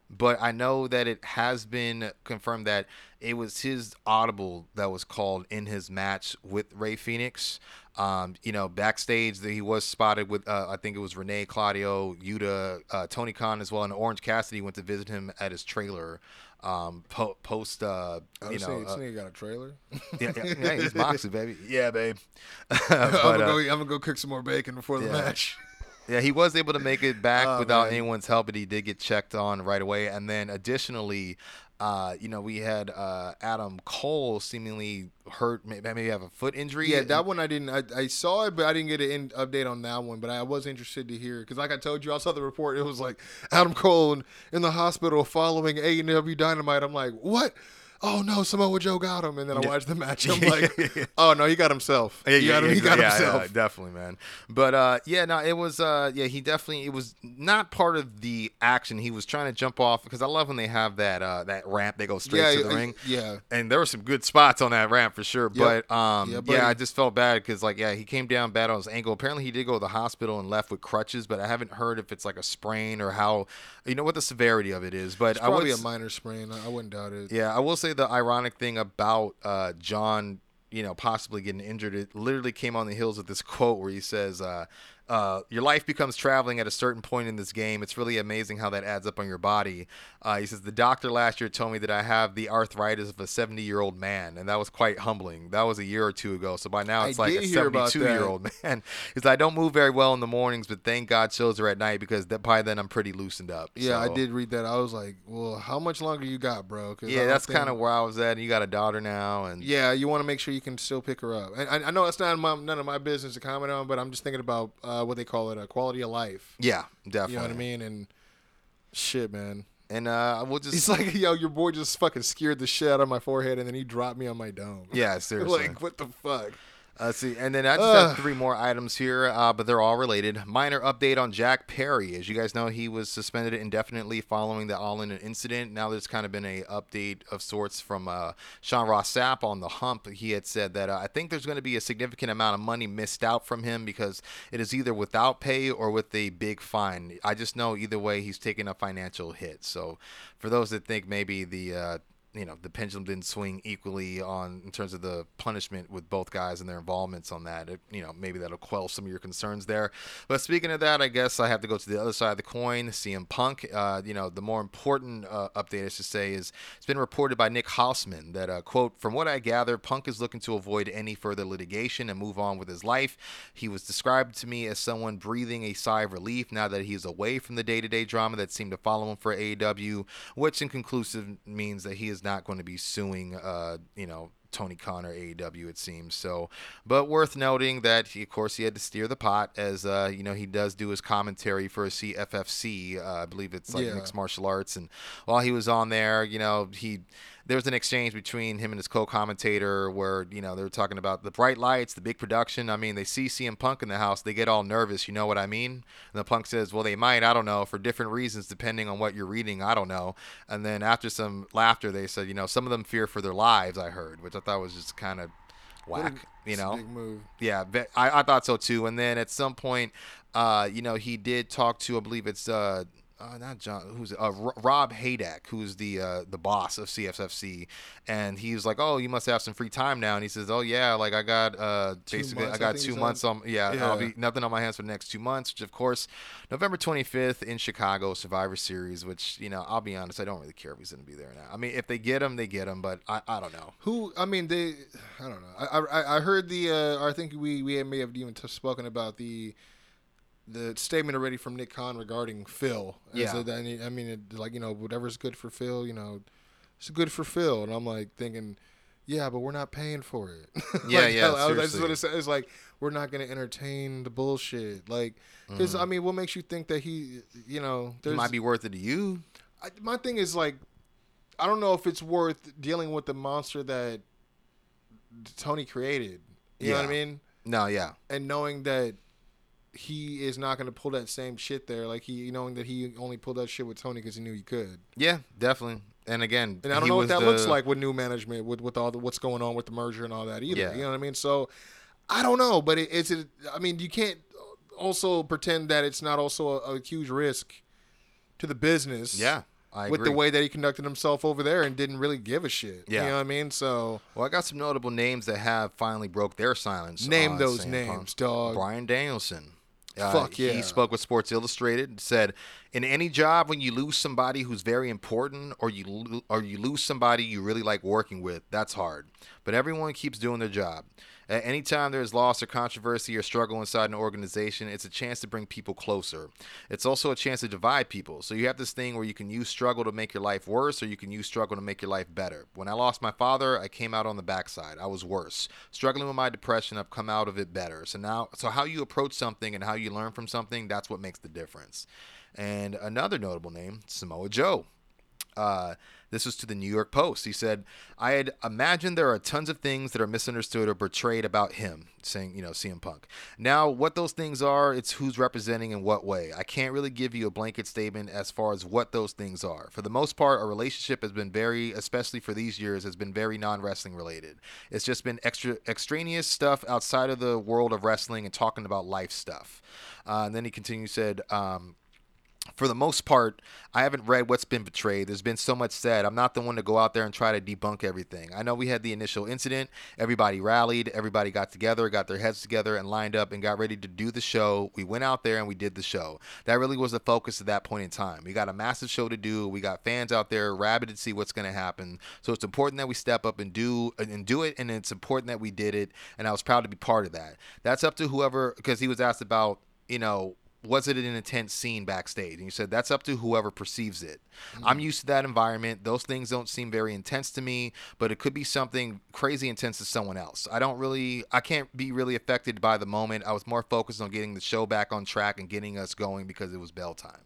but I know that it has been confirmed that it was his audible that was called in his match with Rey Fénix. Um, you know, backstage that he was spotted with, uh, I think it was Renee, Claudio, Yuta, uh, Tony Khan as well, and Orange Cassidy went to visit him at his trailer. Um, po- post, uh, I you was know, uh, got a trailer. yeah, yeah, yeah, he's Moxley, baby. Yeah, babe. I'm, gonna uh, go, I'm gonna go cook some more bacon before the yeah. match. Yeah, he was able to make it back Oh, without man. anyone's help, but he did get checked on right away. And then additionally, uh, you know, we had uh, Adam Cole seemingly hurt, maybe have a foot injury. Yeah, that one I didn't. I, I saw it, but I didn't get an update on that one. But I was interested to hear because, like I told you, I saw the report. It was like Adam Cole in, the hospital following AEW Dynamite. I'm like, what? Oh no, Samoa Joe got him, and then I watched the match. I'm like, oh no, he got himself. Yeah, he got, him, yeah, he got yeah, himself. yeah, definitely, man. But uh, yeah, no, it was uh, yeah, he definitely it was not part of the action. He was trying to jump off because I love when they have that uh, that ramp they go straight Yeah, to the yeah, ring. yeah. and there were some good spots on that ramp for sure. Yep. But um, Yeah, yeah. I just felt bad because like yeah, he came down bad on his ankle. Apparently, he did go to the hospital and left with crutches, but I haven't heard if it's like a sprain or how you know what the severity of it is. But It's I would probably a minor sprain. I wouldn't doubt it. yeah, I will say the ironic thing about uh, Jon, you know, possibly getting injured, it literally came on the heels of this quote where he says, uh, uh, "Your life becomes traveling at a certain point in this game. It's really amazing how that adds up on your body." Uh, he says, "The doctor last year told me that I have the arthritis of a 70-year-old man, and that was quite humbling. That was a year or two ago. So by now I it's like a did hear about that. 72-year-old man." He's like, "I don't move very well in the mornings, but thank God shows are at night because that, by then I'm pretty loosened up." Yeah, I did read that. I was like, well, how much longer you got, bro? 'Cause I Yeah, that's think- kind of where I was at. And you got a daughter now, and Yeah, you want to make sure you can still pick her up. And I, I know it's not my, none of my business to comment on, but I'm just thinking about uh, what they call it, a quality of life. Yeah, definitely. You know what I mean? And shit, man. And uh, we'll just He's like, yo, your boy just fucking scared the shit out of my forehead, and then he dropped me on my dome. yeah, seriously. like, what the fuck? Uh, see, and then I just have three more items here, uh, but they're all related. Minor update on Jack Perry. As you guys know, he was suspended indefinitely following the All In incident. Now there's kind of been a update of sorts from uh, Sean Ross Sapp on the hump. He had said that uh, I think there's going to be a significant amount of money missed out from him because it is either without pay or with a big fine. I just know either way he's taking a financial hit. So for those that think maybe the uh, you know the pendulum didn't swing equally on in terms of the punishment with both guys and their involvements on that. It, you know maybe that'll quell some of your concerns there. But speaking of that, I guess I have to go to the other side of the coin. CM Punk. Uh, you know the more important uh, update I should say is it's been reported by Nick Hausman that uh, quote from what I gather, Punk is looking to avoid any further litigation and move on with his life. He was described to me as someone breathing a sigh of relief now that he is away from the day-to-day drama that seemed to follow him for AEW, which in conclusive means that he is not going to be suing, uh, you know, Tony Khan or AEW, it seems. So, but worth noting that, he, of course, he had to steer the pot as, uh, you know, he does do his commentary for a CFFC. Uh, I believe it's like Yeah. mixed martial arts. And while he was on there, you know, he there was an exchange between him and his co-commentator where you know they were talking about the bright lights, the big production. I mean, they see CM Punk in the house, they get all nervous. You know what I mean? And the Punk says, "Well, they might. I don't know. For different reasons, depending on what you're reading. I don't know." And then after some laughter, they said, "You know, some of them fear for their lives." I heard, which I thought was just kind of whack. You know, yeah, I, I thought so too. And then at some point, uh, you know, he did talk to, I believe it's uh, uh not John, who's uh, R- Rob Haydak, who's the uh, the boss of CFFC, and he's like, "Oh, you must have some free time now." And he says, "Oh yeah, like I got uh basically months, I I got think two months on yeah, Yeah. I'll be nothing on my hands for the next two months." Which of course, November twenty fifth in Chicago Survivor Series, which you know I'll be honest, I don't really care if he's going to be there now. I mean, if they get him, they get him, but I I don't know. Who? I mean, they. I don't know. I I, I heard the. Uh, I think we we may have even spoken about the. The statement already from Nick Khan regarding Phil. Yeah. I mean, I mean, it, like you know, whatever's good for Phil, you know, it's good for Phil. And I'm like thinking, yeah, but we're not paying for it. Yeah, Like, yeah, I- I- That's what it says. It's like we're not going to entertain the bullshit. Like, because Mm-hmm. I mean, what makes you think that he, you know, It might be worth it to you. I, my thing is like, I don't know if it's worth dealing with the monster that Tony created. You know what I mean? No, yeah. And knowing that he is not going to pull that same shit there, like he knowing that he only pulled that shit with Tony because he knew he could. Yeah, definitely. And again, And I don't know what that the- looks like with new management, with with all the what's going on with the merger and all that either. Yeah. You know what I mean? So I don't know, but it, it's. A, I mean, you can't also pretend that it's not also a, a huge risk to the business. Yeah, I with agree. the way that he conducted himself over there and didn't really give a shit. Yeah. You know what I mean? So Well, I got some notable names that have finally broke their silence. Name those CM names, Punk. dog. Bryan Danielson. Uh, Fuck yeah. He spoke with Sports Illustrated. And said, "In any job, when you lose somebody who's very important, or you lo- or you lose somebody you really like working with, that's hard. But everyone keeps doing their job. At any time there's loss or controversy or struggle inside an organization, it's a chance to bring people closer. It's also a chance to divide people. So you have this thing where you can use struggle to make your life worse, or you can use struggle to make your life better. When I lost my father, I came out on the backside. I was worse. Struggling with my depression, I've come out of it better. So now, so how you approach something and how you learn from something, that's what makes the difference. And another notable name, Samoa Joe. Uh, this was to the New York Post. He said, I had imagined there are tons of things that are misunderstood or portrayed about him, saying, you know, CM Punk. Now, what those things are, it's who's representing in what way. I can't really give you a blanket statement as far as what those things are. For the most part, our relationship has been very, especially for these years, has been very non wrestling related. It's just been extra extraneous stuff outside of the world of wrestling and talking about life stuff. Uh, and then he continued, said, um, for the most part, I haven't read what's been betrayed. There's been so much said. I'm not the one to go out there and try to debunk everything. I know we had the initial incident. Everybody rallied. Everybody got together, got their heads together, and lined up and got ready to do the show. We went out there and we did the show. That really was the focus at that point in time. We got a massive show to do. We got fans out there rabid to see what's going to happen. So it's important that we step up and do and do it, and it's important that we did it. And I was proud to be part of that. That's up to whoever, because he was asked about, you know was it an intense scene backstage? And you said that's up to whoever perceives it. I'm used to that environment. Those things don't seem very intense to me, but it could be something crazy intense to someone else. I don't really, I can't be really affected by the moment. I was more focused on getting the show back on track and getting us going because it was bell time,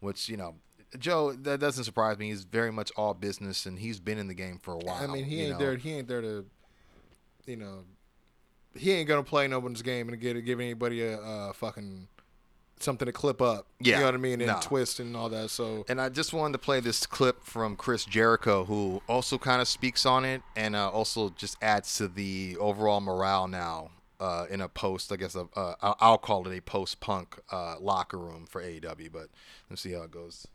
which, you know, Joe, that doesn't surprise me. He's very much all business and he's been in the game for a while. I mean, he ain't know. there. He ain't there to, you know, he ain't gonna play no one's game and get give anybody a uh, fucking something to clip up. Yeah, you know what I mean, and nah. twist and all that. So And I just wanted to play this clip from Chris Jericho, who also kind of speaks on it and uh, also just adds to the overall morale now uh, in a post, I guess, a, uh, I'll- call it a post punk uh, locker room for AEW, but let's see how it goes.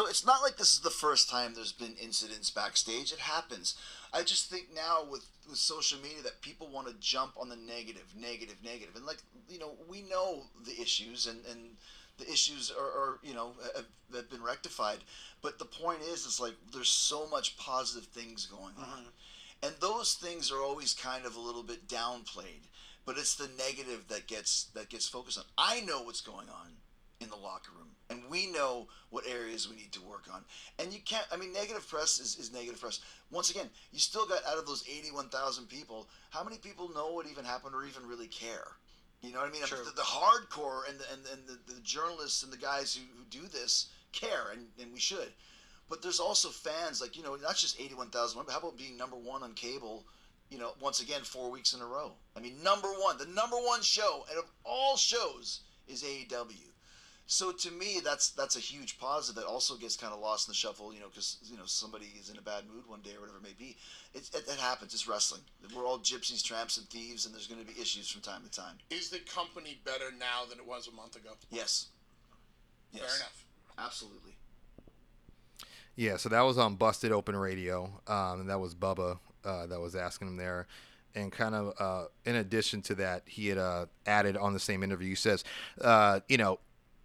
So it's not like this is the first time there's been incidents backstage. It happens. I just think now with with social media that people want to jump on the negative, negative, negative, and like you know we know the issues and and the issues are, are you know have, have been rectified. But the point is, it's like there's so much positive things going on, mm-hmm. and those things are always kind of a little bit downplayed. But it's the negative that gets that gets focused on. I know what's going on in the locker room and we know what areas we need to work on. And you can't i mean negative press is, is negative press. Once again you still got out of those 81000 people how many people know what even happened or even really care? You know what i mean? The, the hardcore and the, and, and the, the journalists and the guys who, who do this care and, and we should. But there's also fans like you know not just 81000 but how about being number one on cable you know once again four weeks in a row? I mean number one the number one show and of all shows is aew so to me, that's that's a huge positive that also gets kind of lost in the shuffle, you know, because you know somebody is in a bad mood one day or whatever it may be. It, it, it happens. It's wrestling. We're all gypsies, tramps, and thieves, and there's going to be issues from time to time. Is the company better now than it was a month ago? Yes. Yes. Fair enough. Absolutely. Yeah, so that was on Busted Open Radio, um, and that was Bubba uh, that was asking him there. And kind of uh, in addition to that, he had uh, added on the same interview, he says, uh, you know,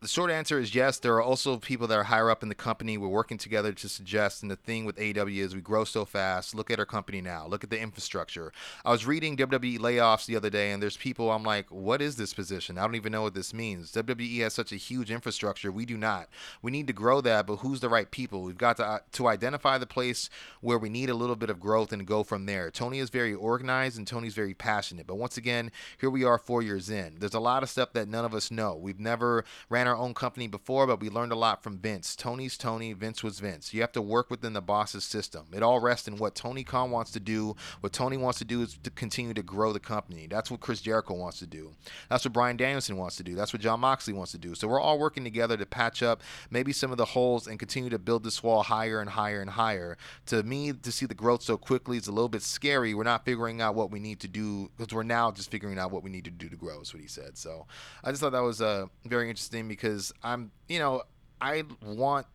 the short answer is yes. There are also people that are higher up in the company. We're working together to suggest. And the thing with AW is we grow so fast. Look at our company now. Look at the infrastructure. I was reading WWE layoffs the other day, and there's people. I'm like, what is this position? I don't even know what this means. WWE has such a huge infrastructure. We do not. We need to grow that, but who's the right people? We've got to uh, to identify the place where we need a little bit of growth and go from there. Tony is very organized and Tony's very passionate. But once again, here we are four years in. There's a lot of stuff that none of us know. We've never ran our own company before, but we learned a lot from Vince. Tony's Tony, Vince was Vince. You have to work within the boss's system. It all rests in what Tony Khan wants to do. What Tony wants to do is to continue to grow the company. That's what Chris Jericho wants to do. That's what Bryan Danielson wants to do. That's what Jon Moxley wants to do. So we're all working together to patch up maybe some of the holes and continue to build this wall higher and higher and higher. To me, to see the growth so quickly is a little bit scary. We're not figuring out what we need to do because we're now just figuring out what we need to do to grow. Is what he said. So I just thought that was uh, very interesting because I'm, you know, I want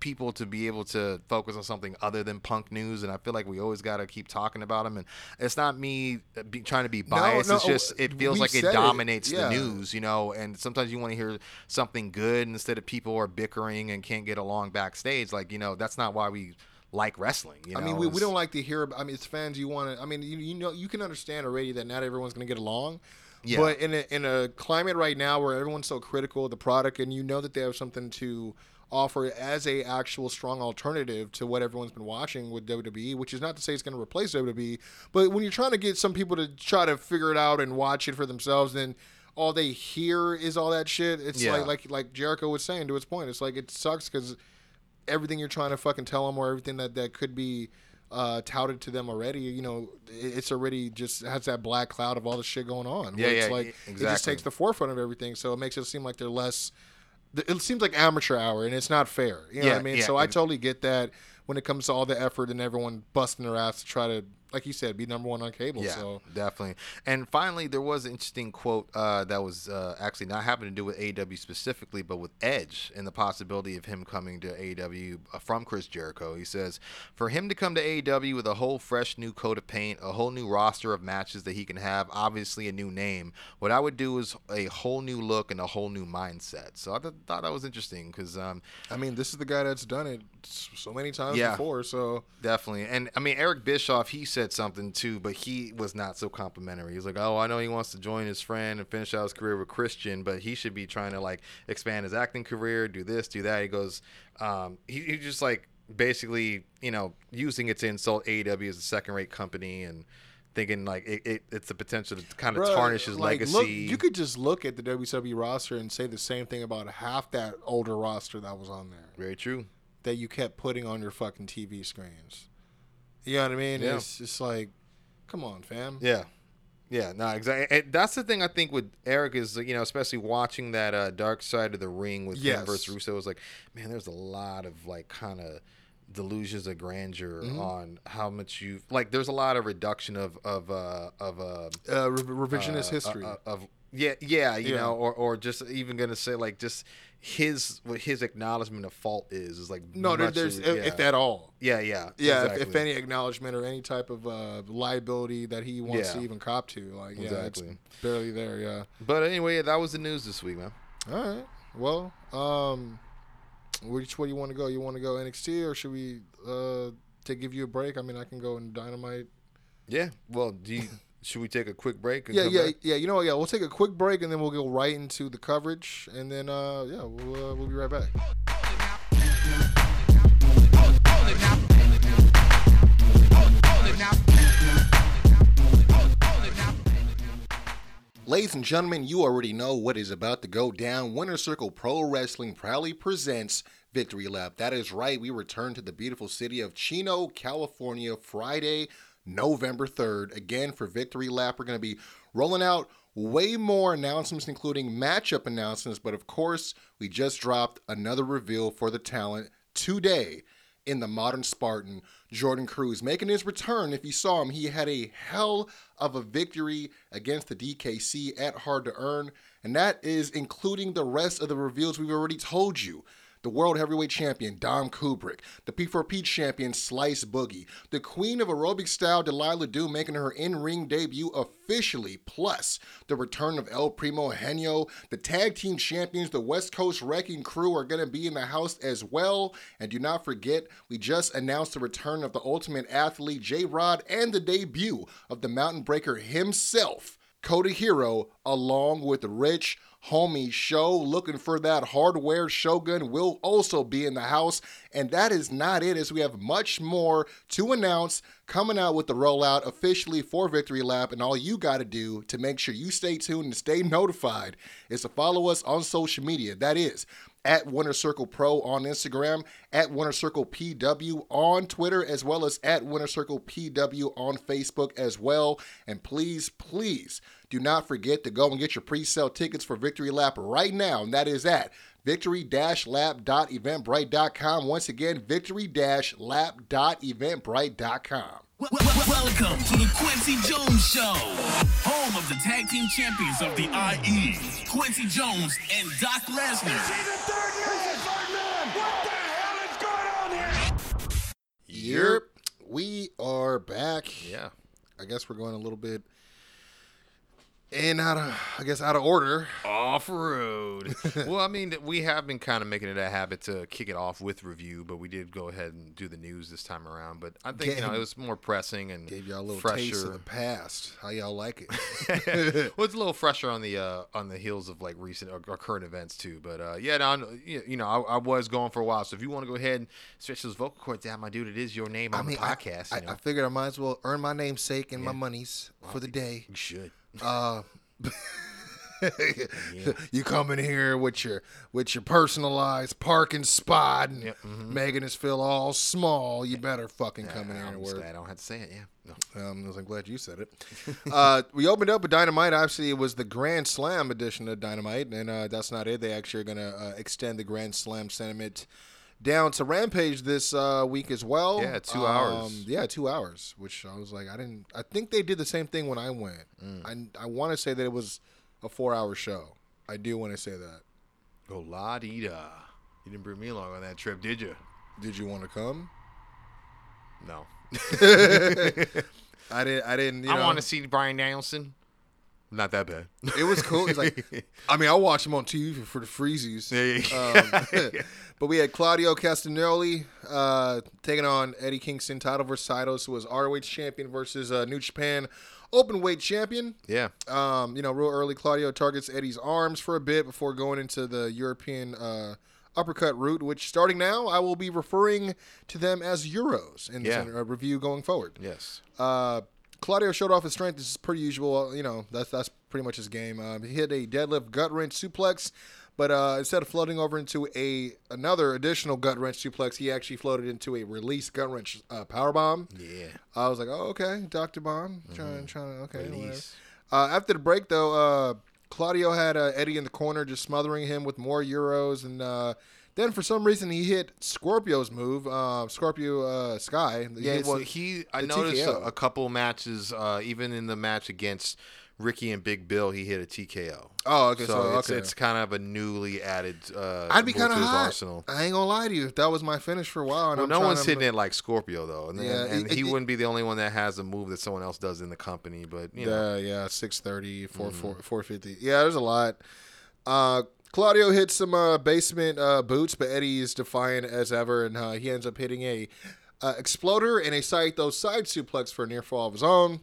people to be able to focus on something other than punk news and i feel like we always got to keep talking about them and it's not me uh, be, trying to be biased no, it's just it feels like it said it. dominates Yeah. the news you know and sometimes you want to hear something good instead of people are bickering and can't get along backstage like you know that's not why we like wrestling you know I mean, we, we don't like to hear. I mean, it's fans, you want to. I mean, you, you know, you can understand already that not everyone's going to get along. Yeah. But in a, in a climate right now where everyone's so critical of the product, and you know that they have something to offer as a actual strong alternative to what everyone's been watching with WWE, which is not to say it's going to replace WWE, but when you're trying to get some people to try to figure it out and watch it for themselves, then all they hear is all that shit. It's Yeah. like like like Jericho was saying to his point. It's like it sucks because everything you're trying to fucking tell them or everything that that could be uh, touted to them already, you know, it's already just has that black cloud of all the shit going on. Yeah, it's yeah, like e- it just takes the forefront of everything, so it makes it seem like they're less. It seems like amateur hour, and it's not fair. You know Yeah, what I mean? yeah, so I totally get that when it comes to all the effort and everyone busting their ass to try to, like you said, be number one on cable. Yeah, So definitely. And finally, there was an interesting quote uh, that was uh, actually not having to do with AEW specifically, but with Edge and the possibility of him coming to AEW uh, from Chris Jericho. He says, for him to come to AEW with a whole fresh new coat of paint, a whole new roster of matches that he can have, obviously a new name, what I would do is a whole new look and a whole new mindset. So I th- thought that was interesting because um, I mean, this is the guy that's done it so many times Yeah. before. So Definitely. And I mean, Eric Bischoff, he said something too, but he was not so complimentary. He's like, oh, I know he wants to join his friend and finish out his career with Christian, but he should be trying to like expand his acting career, do this, do that. He goes, um, he, he just like basically, you know, using it to insult AEW as a second rate company and thinking like it, it, it's the potential to kind of Bruh, tarnish his like, legacy. Look, you could just look at the WWE roster and say the same thing about half that older roster that was on there Very true. that you kept putting on your fucking TV screens. You know what I mean? Yeah. It's just like, come on, fam. Yeah. Yeah, no, exactly. And that's the thing I think with Eric is, you know, especially watching that uh, Dark Side of the Ring with Yes. him versus Russo was like, man, there's a lot of like kind of delusions of grandeur Mm-hmm. on how much you like. There's a lot of reduction of of uh, of uh, Uh, re- revisionist uh, history. uh, of yeah yeah you Yeah. know or or just even gonna say like just his what his acknowledgement of fault is is like no, there's of- yeah. if at all. yeah yeah Yeah, if, if any acknowledgement or any type of uh, liability that he wants Yeah. to even cop to, like, yeah, Exactly. it's barely there. Yeah. but anyway that was the news this week man All right. Well, um, which way you want to go? You want to go NXT or should we uh to give you a break? I mean, I can go in Dynamite. yeah well do you should we take a quick break and Yeah, yeah, back? yeah. You know, what? yeah. We'll take a quick break and then we'll go right into the coverage, and then uh, yeah, we'll uh, we'll be right back. Ladies and gentlemen, you already know what is about to go down. Winner Circle Pro Wrestling proudly presents Victory Lap. That is right, we return to the beautiful city of Chino, California, Friday, November 3rd. Again, for Victory Lap, we're going to be rolling out way more announcements, including matchup announcements. But of course, we just dropped another reveal for the talent today in the modern Spartan, Jordan Cruz, making his return. If you saw him, he had a hell of a victory against the DKC at Hard to Earn, and that is including the rest of the reveals we've already told you. The world heavyweight champion Dom Kubrick, the P4P champion Slice Boogie, the queen of aerobic style Delilah Doom making her in-ring debut officially, plus the return of El Primo Henio, the tag team champions, the West Coast Wrecking Crew are going to be in the house as well. And do not forget, we just announced the return of the Ultimate Athlete J Rod and the debut of the Mountain Breaker himself, Coda Hero, along with Rich Homie Show. Looking for that hardware Shogun will also be in the house. And that is not it, as we have much more to announce coming out with the rollout officially for Victory Lap. And all you got to do to make sure you stay tuned and stay notified is to follow us on social media. That is at Winner Circle Pro on Instagram, at Winner Circle PW on Twitter, as well as at Winner Circle PW on Facebook as well. And please, please do not forget to go and get your pre-sale tickets for Victory Lap right now, and that is at victory-lap.eventbrite.com. Once again, victory-lap.eventbrite.com. Wel- wel- Welcome to the Quincy Jones Show, home of the tag team champions of the IE, Quincy Jones and Doc Lesnar. What the hell is going on here? Yep, we are back. Yeah. I guess we're going a little bit in out of, I guess, out of order. Off road. well, I mean, we have been kind of making it a habit to kick it off with review, but we did go ahead and do the news this time around. But I think you know it was more pressing and Gave y'all a little fresher. taste of the past. How y'all like it? well, it's a little fresher on the uh, on the heels of like recent or, or current events too. But uh, yeah, no, I- you you know, I, I was going for a while. So if you want to go ahead and stretch those vocal cords out, my dude, it is your name on the podcast. I, you know? I figured I might as well earn my namesake and my monies for the day. you should. Uh, you come in here with your with your personalized parking spot and Yep, mhm. making us feel all small. You better fucking come in here I'm and work. I don't have to say it. Yeah. No. Um, I'm glad you said it. uh, we opened up with Dynamite. Obviously, it was the Grand Slam edition of Dynamite, and uh, that's not it. They actually are going to uh, extend the Grand Slam sentiment down to Rampage this uh, week as well. Yeah, two hours. Yeah, two hours. Which I was like, I didn't. I think they did the same thing when I went. Mm. I I want to say that it was a four-hour show. I do want to say that. Go la di da. You didn't bring me along on that trip, did you? Did you want to come? No. I didn't. I didn't. You I want to see Bryan Danielson. Not that bad. It was cool. It's like, I mean, I watched him on TV for the Freezies. Yeah, yeah. Um, but we had Claudio Castagnoli uh, taking on Eddie Kingston, title versus titles, who was ROH champion versus uh, New Japan open weight champion. yeah. Um, you know, real early, Claudio targets Eddie's arms for a bit before going into the European uh, uppercut route, which starting now, I will be referring to them as Euros in this Yeah. uh, review going forward. Yes. Uh, Claudio showed off his strength. This is pretty usual. You know, that's that's pretty much his game. Um, he hit a deadlift gut wrench suplex, but uh, instead of floating over into a another additional gut wrench suplex, he actually floated into a release gut wrench uh, power bomb. Yeah. I was like, oh okay, Doctor Bomb, trying trying okay. Release. Uh, after the break, though, uh, Claudio had uh, Eddie in the corner, just smothering him with more euros, and uh, then for some reason he hit Scorpio's move, uh, Scorpio uh, Sky. He Yeah, well, the- he I noticed a, a couple matches, uh, even in the match against Ricky and Big Bill, he hit a TKO. Oh, okay, So, so, it's, okay. it's kind of a newly added. Uh, I'd be kind of hot. arsenal. I ain't gonna lie to you. That was my finish for a while. And Well, I'm no one's to- hitting it like Scorpio though, and, Yeah, and, it- he it- wouldn't be the only one that has a move that someone else does in the company. But you know, Yeah, yeah, 630, 4, Mm-hmm. 4, 450. Yeah, there's a lot. Uh, Claudio hits some uh, basement uh, boots, but Eddie is defiant as ever, and uh, he ends up hitting a uh, exploder and a Saito side suplex for a near fall of his own.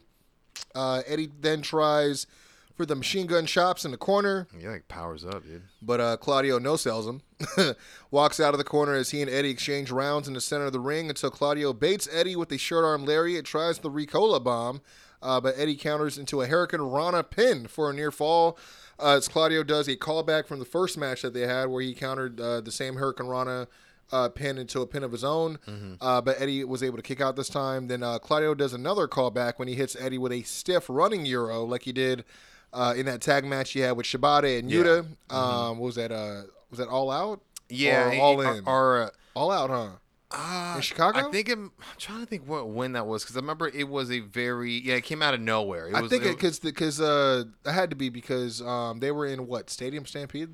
Uh, Eddie then tries for the machine gun chops in the corner, he like powers up, dude. but uh, Claudio no sells him. Walks out of the corner as he and Eddie exchange rounds in the center of the ring until Claudio baits Eddie with a short arm lariat, tries the Ricola bomb, uh, but Eddie counters into a Hurricane Rana pin for a near fall. Uh, as Claudio does a callback from the first match that they had where he countered uh, the same Hurricane Rana uh, pin into a pin of his own, uh, but Eddie was able to kick out this time. Then uh, Claudio does another callback when he hits Eddie with a stiff running Euro like he did uh, in that tag match he had with Shibata and Yuta. Um, was that? Uh, was that All Out? Yeah, Or All In? Or, uh, all Out, huh? Uh, In Chicago? I think it, I'm trying to think what when that was because I remember it was a very yeah it came out of nowhere. It I was, think it, because because uh, it had to be because um, they were in what Stadium Stampede.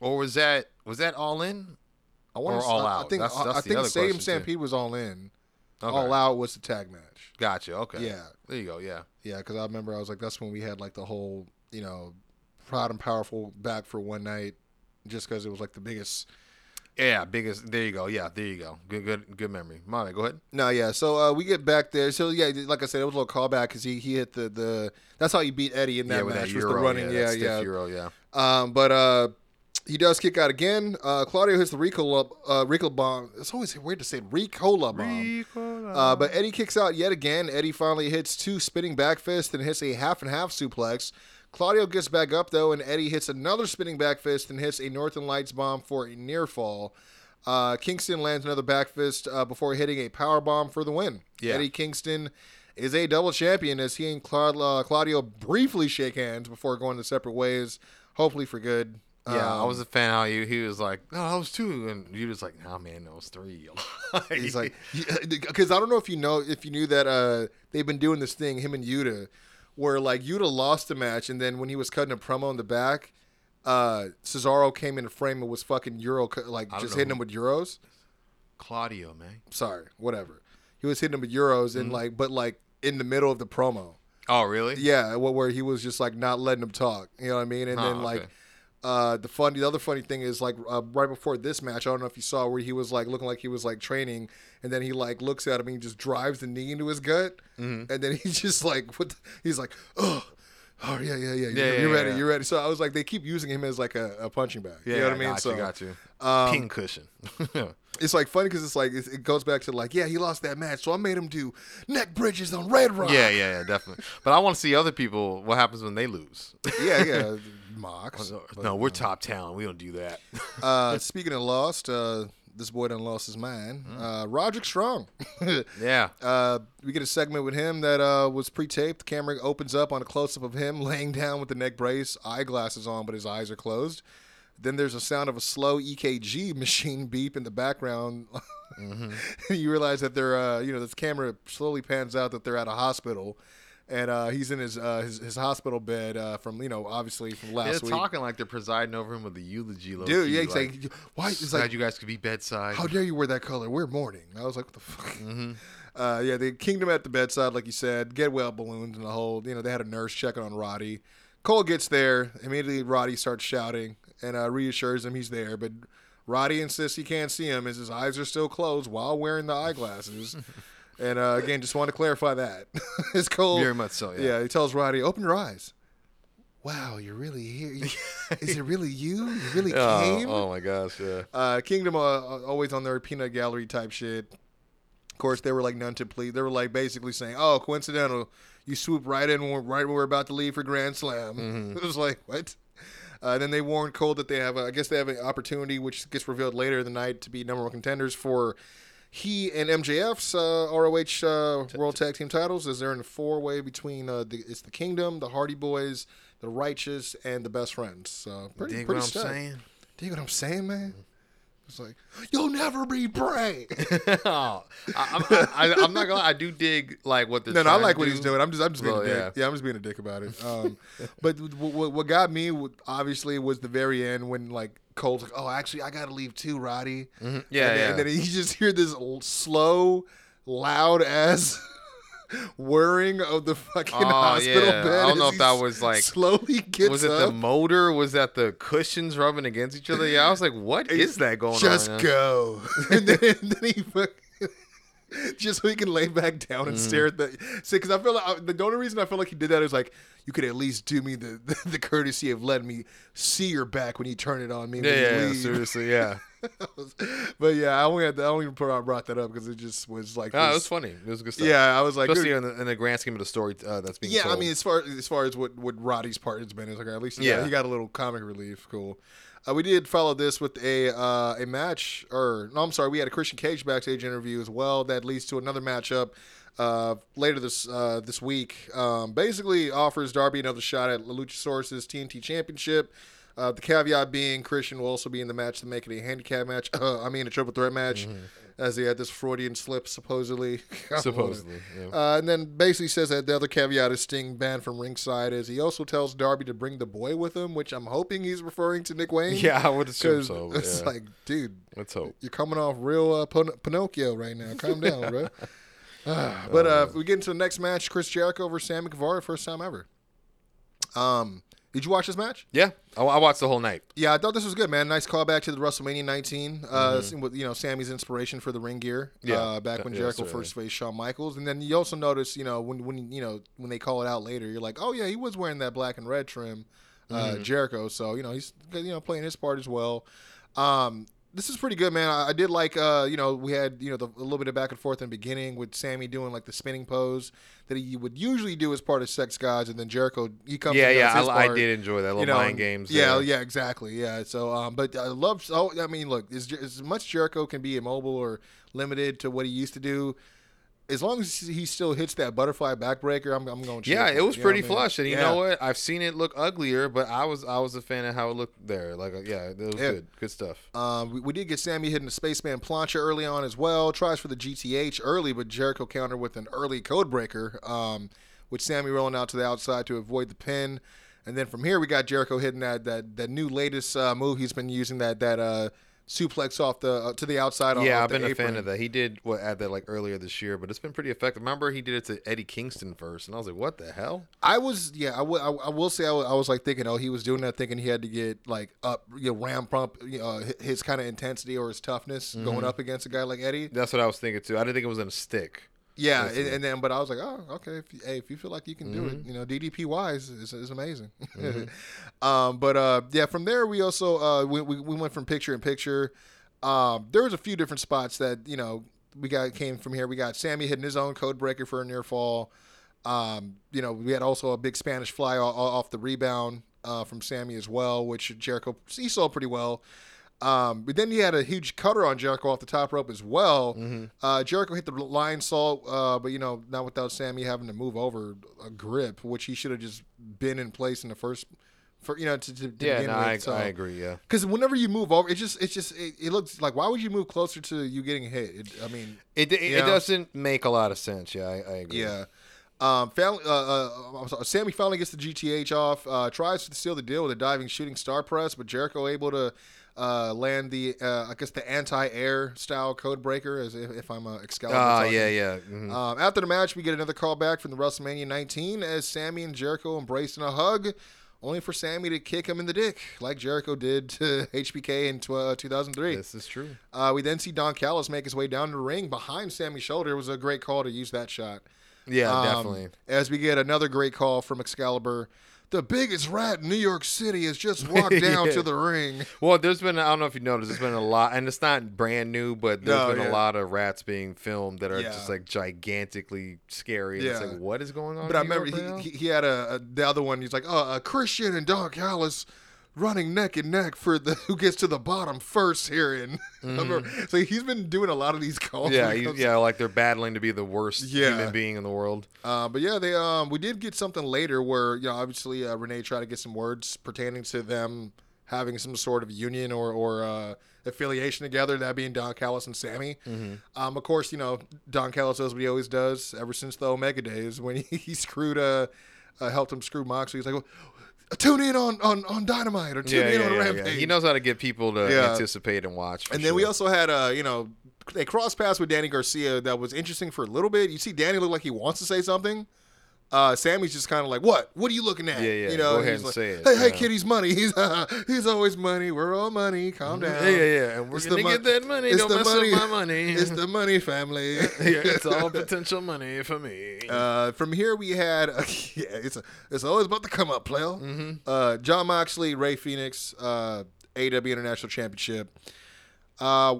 or was that was that all in? I want Or to. All I, I think. That's- I, that's I the think Stadium question, too. Stampede was all in. Okay. All Out was the tag match. Gotcha. Okay. Yeah. There you go. Yeah. Yeah, because I remember I was like, that's when we had like the whole, you know, proud and powerful back for one night, just because it was like the biggest. Yeah. Biggest. There you go. Yeah. There you go. Good. Good. Good memory. Mama, go ahead. No, yeah. So uh, we get back there. So yeah, like I said, it was a little callback because he he hit the the. That's how he beat Eddie in that yeah, with match. that was the running. yeah. Yeah, yeah. Euro. Yeah. Um, but uh, he does kick out again. Uh, Claudio hits the Ricola uh, Ricola bomb. It's always weird to say Ricola bomb. Uh, but Eddie kicks out yet again. Eddie finally hits two spinning back fists and hits a half and half suplex. Claudio gets back up though, and Eddie hits another spinning back fist and hits a Northern Lights bomb for a near fall. Uh, Kingston lands another back fist uh, before hitting a power bomb for the win. Yeah. Eddie Kingston is a double champion as he and Cla- uh, Claudio briefly shake hands before going their separate ways, hopefully for good. Yeah, I Um, was a fan how you he was like, no, that was two, and you was like, nah, man, that was three. He's like, because I don't know if you know if you knew that uh, they've been doing this thing, him and Yuta, where like you'd have lost the match, and then when he was cutting a promo in the back, uh, Cesaro came in the frame and was fucking euro, like just hitting who- him with euros. Claudio, man. Sorry, whatever. He was hitting him with euros Mm-hmm. and like, but like in the middle of the promo. Oh, really? Yeah, wh- where he was just like not letting him talk. You know what I mean? And Oh, then like okay. Uh the funny the other funny thing is like uh, right before this match, I don't know if you saw where he was like looking like he was like training and then he like looks at him and he just drives the knee into his gut. Mm-hmm. And then he's just like what the, he's like, "Oh, Oh yeah, yeah, yeah. You're, Yeah, yeah, you're ready. yeah. You're ready. So I was like, they keep using him as like a, a punching bag. Yeah, you know what I mean? Got so you, got you. um, Pin cushion. it's like funny because it's like it, it goes back to like, yeah, he lost that match, so I made him do neck bridges on Red Rock. yeah, yeah, yeah, definitely. But I want to see other people. What happens when they lose? yeah, yeah. Mox. But, no, we're top talent. We don't do that. Uh, speaking of lost, uh, this boy done lost his mind. Uh, Roderick Strong. yeah. Uh, we get a segment with him that uh, was pre-taped. The camera opens up on a close-up of him laying down with the neck brace, eyeglasses on, but his eyes are closed. Then there's a sound of a slow EKG machine beep in the background. you realize that they're, uh, you know, this camera slowly pans out that they're at a hospital, and uh, he's in his, uh, his his hospital bed uh, from, you know, obviously from last week. They're week. talking like they're presiding over him with the eulogy. low Dude, yeah, he's like, like, why? It's glad like, you guys could be bedside. how dare you wear that color? We're mourning. I was like, what the fuck? Mm-hmm. Uh, yeah, the kingdom at the bedside, like you said, get well balloons and the whole. You know, they had a nurse checking on Roddy. Cole gets there immediately. Roddy starts shouting and uh, reassures him he's there, but Roddy insists he can't see him as his eyes are still closed while wearing the eyeglasses. and uh, again, just want to clarify that. it's Cole. Very much so, yeah. Yeah, he tells Roddy, "Open your eyes." Wow, you're really here. You- Is it really you? You really came? oh, oh my gosh, yeah. Uh, Kingdom uh, always on their peanut gallery type shit. Of course, they were like none to please. They were like basically saying, "Oh, coincidental, you swoop right in when right when we're about to leave for Grand Slam." It was like what? Uh, then they warned Cole that they have, a, I guess they have an opportunity, which gets revealed later in the night, to be number one contenders for he and MJF's uh, ROH uh, World Tag Team titles. is they're in a four way between uh, the, it's the Kingdom, the Hardy Boys, the Righteous, and the Best Friends. Pretty, Dig pretty what I'm stacked. saying? Dig what I'm saying, man? It's like you'll never be Bray. oh, I, I'm not gonna. I do dig like what they're. no, no, I like what do. he's doing. I'm just, I'm just being Well, a dick. yeah. Yeah. I'm just being a dick about it. Um, but what, what got me obviously was the very end when like Cole's like, "Oh, actually, I got to leave too, Roddy." Yeah, and then, yeah. And then you just hear this slow, loud ass whirring of the fucking Oh, hospital yeah. bed. I don't know if that was, like- slowly gets was it up. the motor? Was that the cushions rubbing against each other? Yeah, I was like, what is that going just on? Just go. and then, and then he fucking, just so he can lay back down Mm. and stare at the. See, because I feel like I- the only reason I feel like he did that is like you could at least do me the the, the courtesy of letting me see your back when you turn it on me. Yeah, yeah, yeah, seriously, yeah. but yeah, I only had to, I only brought that up because it just was like. Oh, it was funny. It was good stuff. Yeah, I was like, especially in the, in the grand scheme of the story uh, that's being yeah, told. I mean, as far as far as what what Roddy's part has been, it's like at least Yeah. got, he got a little comic relief. Cool. Uh, we did follow this with a uh, a match, or no, I'm sorry, we had a Christian Cage backstage interview as well. That leads to another matchup uh, later this uh, this week. Um, basically, offers Darby another shot at Luchasaurus' TNT Championship. Uh, the caveat being Christian will also be in the match to make it a handicap match. Uh, I mean, a triple threat match. as he had this Freudian slip supposedly. Supposedly, yeah. Uh, and then basically says that the other caveat is Sting banned from ringside As he also tells Darby to bring the boy with him, which I'm hoping he's referring to Nick Wayne. Yeah, I would assume so. It's yeah. like, dude, Let's hope. you're coming off real uh, Pin- Pinocchio right now. Calm down, bro. But uh, if we get into the next match, Chris Jericho versus Sammy Guevara, first time ever. Um, did you watch this match? Yeah, I, I watched the whole night. Yeah, I thought this was good, man. Nice callback to the WrestleMania 19, uh, with you know Sammy's inspiration for the ring gear. Mm-hmm. Yeah, uh, back when yeah, Jericho certainly. first faced Shawn Michaels, and then you also notice, you know, when when you know when they call it out later, you're like, oh yeah, he was wearing that black and red trim, uh, Mm-hmm. Jericho. So you know he's you know playing his part as well. Um, this is pretty good, man. I, I did like, uh, you know, we had, you know, the, a little bit of back and forth in the beginning with Sammy doing like the spinning pose that he would usually do as part of Sex Gods, and then Jericho he comes. Yeah, and yeah, I, I did enjoy that little you know, mind games. Yeah, there. yeah, exactly. Yeah. So, um, but I love. Oh, I mean, look, as, as much Jericho can be immobile or limited to what he used to do, as long as he still hits that butterfly backbreaker, I'm, I'm going. Yeah, it was You pretty I mean? flush, and you Yeah. know what? I've seen it look uglier, but I was I was a fan of how it looked there. Like, uh, yeah, it was Yeah. good, good stuff. Um, we, we did get Sammy hitting the Spaceman plancha early on as well. Tries for the GTH early, but Jericho counter with an early code breaker, um, with Sammy rolling out to the outside to avoid the pin. And then from here, we got Jericho hitting that that, that new latest uh, move he's been using that that uh, suplex off the uh, to the outside. yeah, I've been a apron. fan of that. He did what add that like earlier this year, but it's been pretty effective. Remember, he did it to Eddie Kingston first, and I was like, "What the hell?" I was, yeah, I will- I- I will say, I was like thinking, oh, he was doing that, thinking he had to get like up, you know, ramp up, you know, hi- his kind of intensity or his toughness Mm-hmm. going up against a guy like Eddie. That's what I was thinking too. I didn't think it was in a stick. Yeah, and, and then, but I was like, oh, okay. If you, hey, if you feel like you can do Mm-hmm. it, you know, DDP wise is, is amazing. um, but uh, yeah, from there we also uh, we, we we went from picture in picture. Um, there was a few different spots that you know we got came from here. We got Sammy hitting his own code breaker for a near fall. Um, you know, we had also a big Spanish fly off the rebound uh, from Sammy as well, which Jericho he saw pretty well. Um, but then he had a huge cutter on Jericho off the top rope as well. Uh, Jericho hit the Lionsault, uh, but you know, not without Sammy having to move over a grip, which he should have just been in place in the first, for you know, to, to, to Yeah, begin no, with. I, so. I agree. Yeah, Because whenever you move over, it just, it's just, it, it looks like why would you move closer to you getting hit? It, I mean, it it, it doesn't make a lot of sense. Yeah, I, I agree. Yeah. Um, finally, uh, uh, sorry, Sammy finally gets the GTH off. Uh, tries to seal the deal with a diving shooting star press, but Jericho able to uh, land the, uh, I guess the anti-air style code breaker, as if, if I'm a Excalibur. Ah, yeah, yeah. mhm. Um, after the match, we get another call back from the WrestleMania 19 as Sammy and Jericho embrace in a hug, only for Sammy to kick him in the dick, like Jericho did to HBK in tw- uh, 2003. This is true. Uh, we then see Don Callis make his way down the ring behind Sammy's shoulder. It was a great call to use that shot. Yeah, Um, definitely. As we get another great call from Excalibur. The biggest rat in New York City has just walked down Yeah. to the ring. Well, there's been I don't know if you noticed, there's been a lot, and it's not brand new, but there's No, been yeah. a lot of rats being filmed that are Yeah. just like gigantically scary. And It's Yeah. like what is going on? But I remember he, he had a, a the other one. He's like, oh, a Christian and Don Callis running neck and neck for the who gets to the bottom first here. And I remember- so he's been doing a lot of these calls. Mm-hmm. yeah, he- yeah, like they're battling to be the worst Yeah. human being in the world. Uh, but yeah, they um we did get something later where you know obviously uh, Renee tried to get some words pertaining to them having some sort of union or or uh, affiliation together. That being Don Callis and Sammy. Um, of course, you know Don Callis does what he always does ever since the Omega days when he, he screwed uh, uh helped him screw Moxley. He's like. "Well, Tune in on, on, on Dynamite or tune Yeah, in yeah, on yeah. Rampage. He knows how to get people to anticipate and watch. And then we also had, uh, you know, they cross paths with Danny Garcia that was interesting for a little bit. You see Danny look like he wants to say something. Uh, Sammy's just kind of like, "What? What are you looking at?" Yeah, yeah, You know, go ahead and like, say it, Hey, hey, yeah. kid, he's money. He's he's always money. We're all money. Calm down. Yeah, yeah, yeah. And we're It's the gonna mon- get that money. it's Don't the mess money. up my money. It's the money family. yeah, it's all potential money for me. Uh, from here we had yeah, it's a, it's always about to come up, player. Mm-hmm. Uh, Jon Moxley, Rey Fénix, uh, AW International Championship. Uh,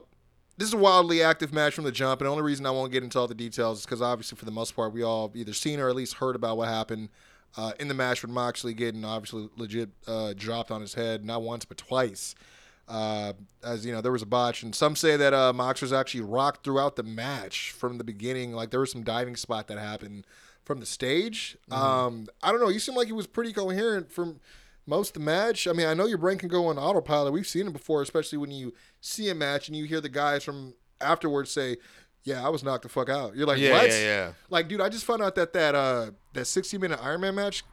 this is a wildly active match from the jump, and the only reason I won't get into all the details is because obviously for the most part we all either seen or at least heard about what happened uh, in the match with Moxley getting obviously legit uh, dropped on his head not once but twice. Uh, as you know, there was a botch, and some say that uh, Mox was actually rocked throughout the match from the beginning. Like there was some diving spot that happened from the stage. Um, I don't know. He seemed like he was pretty coherent from most of the match. I mean, I know your brain can go on autopilot. We've seen it before, especially when you see a match and you hear the guys from afterwards say, "Yeah, I was knocked the fuck out." You're like, Yeah, "What?" yeah, yeah. Like, dude, I just found out that that uh that 60 minute Iron Man match,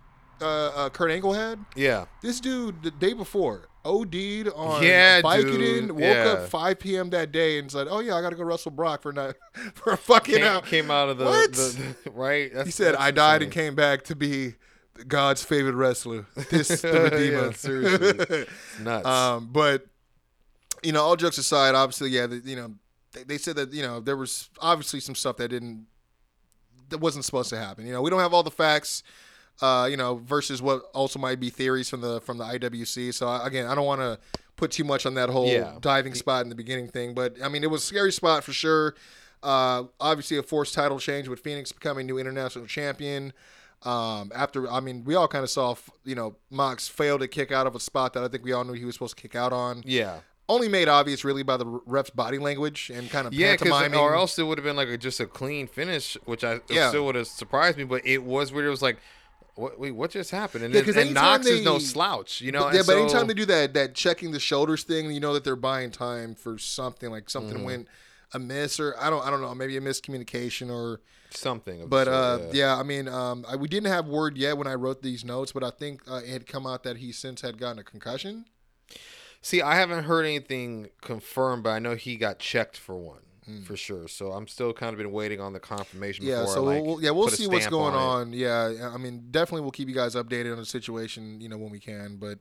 uh, uh Kurt Angle had. Yeah. This dude the day before OD'd on Yeah, Vicodin, dude. woke Yeah. up 5 p.m. that day and said, "Oh yeah, I got to go wrestle Brock for not for a fucking Came, hour." came out of the, What? the, the- right. That's, he said, "I died and came back to be God's favorite wrestler." This the Yeah, Redeemer. seriously. Nuts. Um, but you know, all jokes aside, obviously, yeah, the, you know, they, they said that you know there was obviously some stuff that didn't that wasn't supposed to happen. You know, we don't have all the facts. Uh, you know, versus what also might be theories from the from the IWC. So I- again, I don't want to put too much on that whole Yeah. diving spot in the beginning thing, but I mean, it was a scary spot for sure. Uh, obviously, a forced title change with Fénix becoming new international champion. Um, after, I mean, we all kind of saw, you know, Mox fail to kick out of a spot that I think we all knew he was supposed to kick out on. yeah. Only made obvious really by the ref's body language and kind of Yeah, pantomiming. or else it would have been like a, just a clean finish, which I Yeah. still would have surprised me. But it was weird. It was like, what? Wait, what just happened? And, Yeah, then and Mox is they- no slouch, you know. But, yeah, but anytime they do that that checking the shoulders thing, you know that they're buying time for something like something Mm-hmm. went amiss or I don't I don't know maybe a miscommunication or something, but sort, uh yeah. yeah I mean um I, we didn't have word yet when I wrote these notes but I think uh, it had come out that he since had gotten a concussion. See, I haven't heard anything confirmed, but I know he got checked for one for sure. So I'm still kind of been waiting on the confirmation. Yeah, before so I, like, we'll, yeah, we'll see what's going it. on. Yeah, I mean, definitely we'll keep you guys updated on the situation, you know, when we can. But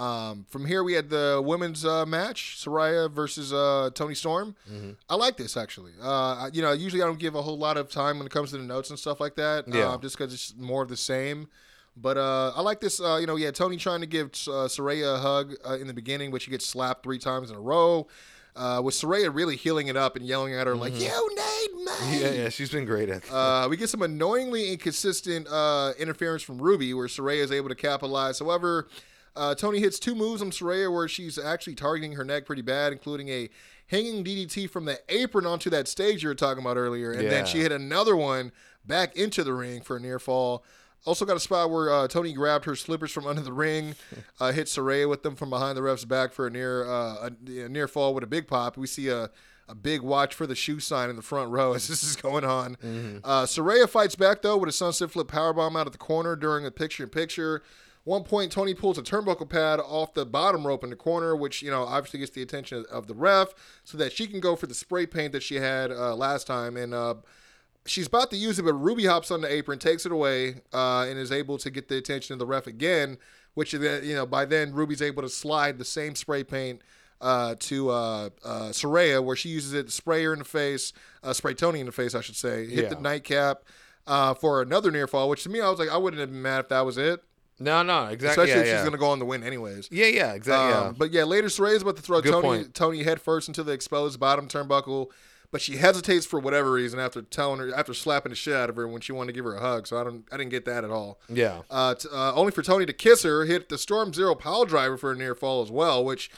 um, from here, we had the women's uh, match, Saraya versus uh, Toni Storm. Mm-hmm. I like this actually. Uh, you know, usually I don't give a whole lot of time when it comes to the notes and stuff like that. Yeah. uh, just because it's more of the same. But uh, I like this. Uh, you know, yeah, Toni trying to give uh, Saraya a hug uh, in the beginning, which she gets slapped three times in a row. Uh, with Saraya really healing it up and yelling at her like, "You need me!" Mm-hmm. Yeah, yeah, she's been great at. That. Uh, we get some annoyingly inconsistent uh, interference from Ruby, where Saraya is able to capitalize. However, uh, Toni hits two moves on Saraya where she's actually targeting her neck pretty bad, including a hanging DDT from the apron onto that stage you were talking about earlier, and then she hit another one back into the ring for a near fall. Also got a spot where uh, Toni grabbed her slippers from under the ring, uh, hit Saraya with them from behind the ref's back for a near uh, a, a near fall with a big pop. We see a a big watch for the shoe sign in the front row as this is going on. Uh, Saraya fights back though with a sunset flip powerbomb out of the corner during a picture in picture. One point, Toni pulls a turnbuckle pad off the bottom rope in the corner, which you know obviously gets the attention of the ref, so that she can go for the spray paint that she had uh, last time. And uh, she's about to use it, but Ruby hops on the apron, takes it away, uh, and is able to get the attention of the ref again. Which then, you know, by then Ruby's able to slide the same spray paint uh, to uh, uh, Saraya, where she uses it to spray her in the face, uh, spray Toni in the face, I should say. Hit the nightcap uh, for another near fall, which to me I was like, I wouldn't have been mad if that was it, No, no, exactly. especially yeah, if she's going to go on the win anyways. Yeah, yeah, exactly. Um, But yeah, later Saraya's about to throw Good Toni point. Toni head first into the exposed bottom turnbuckle, but she hesitates for whatever reason after telling her after slapping the shit out of her when she wanted to give her a hug. So I don't I didn't get that at all. yeah. Uh, t- uh, only for Toni to kiss her, hit the Storm Zero Pile Driver for a near fall as well, which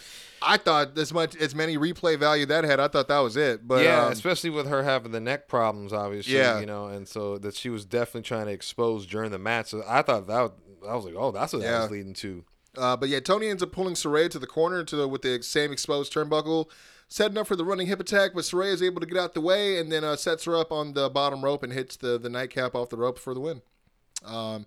I thought as much as many replay value that had, I thought that was it. But yeah, um, especially with her having the neck problems, obviously. Yeah. you know, and so that she was definitely trying to expose during the match. So I thought that I was like, oh, that's what that was leading to. Uh, but yeah, Toni ends up pulling Saraya to the corner to the, with the same exposed turnbuckle, setting up for the running hip attack. But Saraya is able to get out the way and then uh, sets her up on the bottom rope and hits the the nightcap off the rope for the win. Um,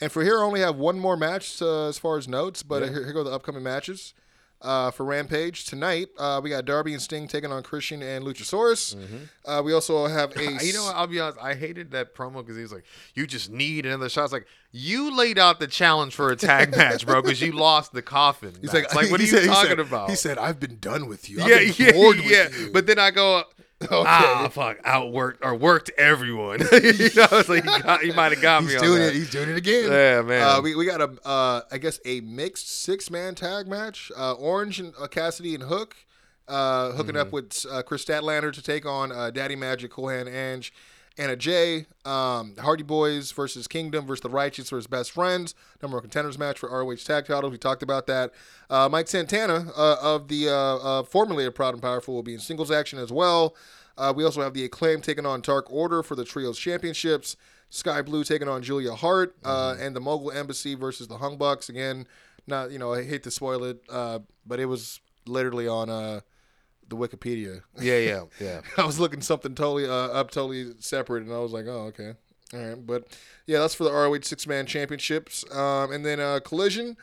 and for here, I only have one more match uh, as far as notes, but here, here go the upcoming matches. Uh, for Rampage tonight, uh, we got Darby and Sting taking on Christian and Luchasaurus. Uh, we also have a You know, what, I'll be honest. I hated that promo because he was like, "You just need another shot." It's like you laid out the challenge for a tag match, bro, because you lost the coffin. He's match. like, like, what are you said- he talking said- about? He said, "I've been done with you. I've yeah, been yeah, bored with yeah. you." But then I go, ah, fuck, outworked or worked everyone. you know, it's like he, got, he might have got me He's on doing that. it. He's doing it again. Yeah, man. Uh, we, we got a uh, I guess a mixed six man tag match. Uh, Orange and uh, Cassidy and Hook uh, hooking Mm-hmm. up with uh, Kris Statlander to take on uh, Daddy Magic, Cohan Ange, Anna Jay. Um, Hardy Boys versus Kingdom versus the Righteous versus Best Friends. Number one contenders match for ROH tag titles. We talked about that. Uh, Mike Santana uh, of the uh, uh, formerly of Proud and Powerful will be in singles action as well. Uh, we also have the acclaim taking on Dark Order for the Trios Championships. Skye Blue taking on Julia Hart, uh, and the Mogul Embassy versus the Young Bucks. Again, not you know I hate to spoil it, uh, but it was literally on uh, the Wikipedia. Yeah, yeah, yeah. I was looking something totally uh, up, totally separate, and I was like, oh, okay, all right. But yeah, that's for the ROH six man championships. Um, and then uh, Collision,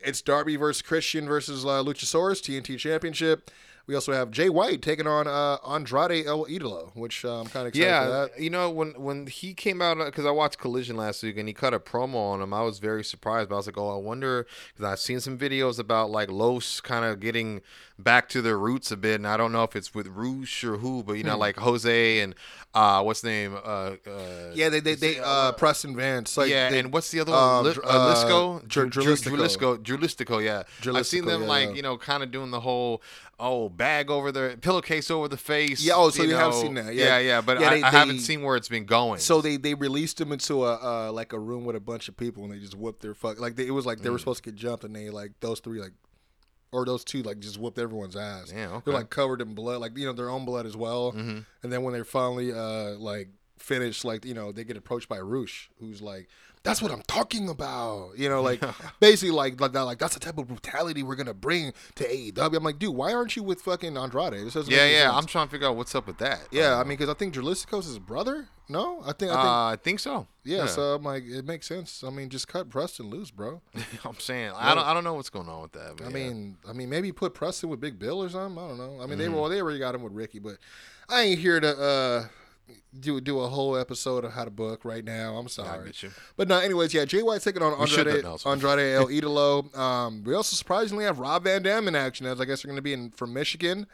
it's Darby versus Christian versus uh, Luchasaurus TNT Championship. We also have Jay White taking on uh, Andrade El Idolo, which uh, I'm kind of excited for Yeah, you know when when he came out because I watched Collision last week and he cut a promo on him, I was very surprised. But I was like, oh, I wonder because I've seen some videos about like Los kind of getting back to their roots a bit, and I don't know if it's with Rush or who, but you know, like Jose and uh, what's the name? Uh, uh, Hmm. Yeah, they they, they uh, Preston Vance. Like, yeah, they- and what's the other one? um, Li- Dr- uh, uh, Lisco, Dr-. Yeah, I've seen them yeah, like yeah. you know, kind of doing the whole oh bag over the pillowcase over the face. Yeah, oh, so you have know. seen that, Yeah, yeah. yeah, but Yeah, I, they- I haven't seen where it's been going. So they they released him into a uh, like a room with a bunch of people, and they just whooped their fuck. Like they, it was like Mm. they were supposed to get jumped, and they like those three like. Or those two like just whooped everyone's ass. Yeah, okay. Mm-hmm. They're like covered in blood, like you know their own blood as well. And then when they're finally uh like finished, like you know they get approached by Rush, who's like, "That's what I'm talking about." You know, like basically like like that, like that's the type of brutality we're gonna bring to AEW. I'm like, dude, why aren't you with fucking Andrade? Yeah, yeah, sense. I'm trying to figure out what's up with that. yeah, I mean, because I think Dralisticos is his brother. No, I think I think uh, I think so. yeah, so I'm like, it makes sense. I mean, just cut Preston loose, bro. I'm saying I don't I don't know what's going on with that. I yeah. mean, I mean, maybe put Preston with Big Bill or something. I don't know. I mean, Mm-hmm. they well, they already got him with Ricky, but I ain't here to uh do do a whole episode of how to book right now. I'm sorry. But no, anyways, yeah, Jay White's taking on Andrade. Andrade El Idolo. Um, we also surprisingly have Rob Van Dam in action, as I guess they're going to be in from Michigan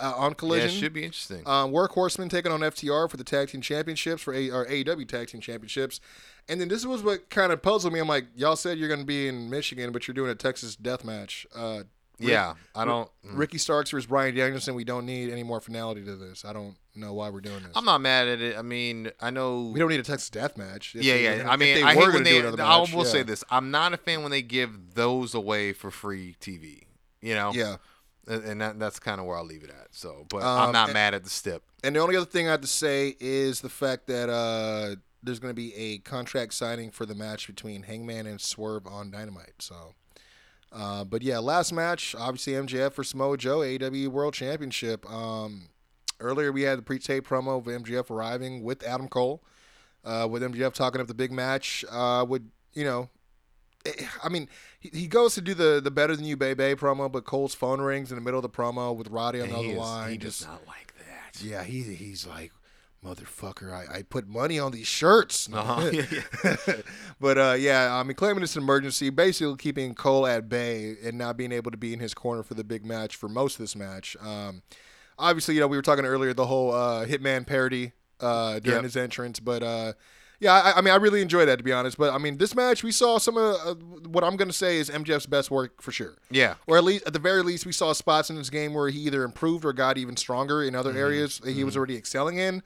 uh, on yeah, Collision. it should be interesting. Um, Workhorsemen taking on FTR for the tag team championships for A- or AEW tag team championships. And then this was what kind of puzzled me. I'm like, y'all said you're going to be in Michigan, but you're doing a Texas death match. Uh, yeah, I don't. mm. Ricky Starks versus Bryan Danielson. We don't need any more finality to this. I don't know why we're doing this. I'm not mad at it. I mean, I know. we don't need a Texas death match. If yeah, they- yeah. if I mean, I hate when they. I match, will say this: I'm not a fan when they give those away for free TV. You know. Yeah. And, and that, that's kind of where I'll leave it at. So, but Um, I'm not and- mad at the step. And the only other thing I have to say is the fact that uh, there's going to be a contract signing for the match between Hangman and Swerve on Dynamite. So, uh, but yeah, last match, obviously MJF for Samoa Joe, AEW World Championship. Um, earlier we had the pre-tape promo of MJF arriving with Adam Cole, uh, with MJF talking up the big match. Uh, would you know? eh, I mean, he, he goes to do the the better than you, baby promo, but Cole's phone rings in the middle of the promo with Roddy on the other is- line. he just- does not like that. yeah, he he's like, motherfucker, I, I put money on these shirts. Uh-huh. Yeah, but uh, yeah, I mean, claiming it's an emergency, basically keeping Cole at bay and not being able to be in his corner for the big match for most of this match. Um, obviously, you know, we were talking earlier the whole uh, Hitman parody uh, during Yep. his entrance, but uh, yeah, I, I mean, I really enjoyed that to be honest. But I mean, this match we saw some of uh, what I'm going to say is MJF's best work for sure. Yeah. Or at least, at the very least, we saw spots in this game where he either improved or got even stronger in other areas that he was already excelling in.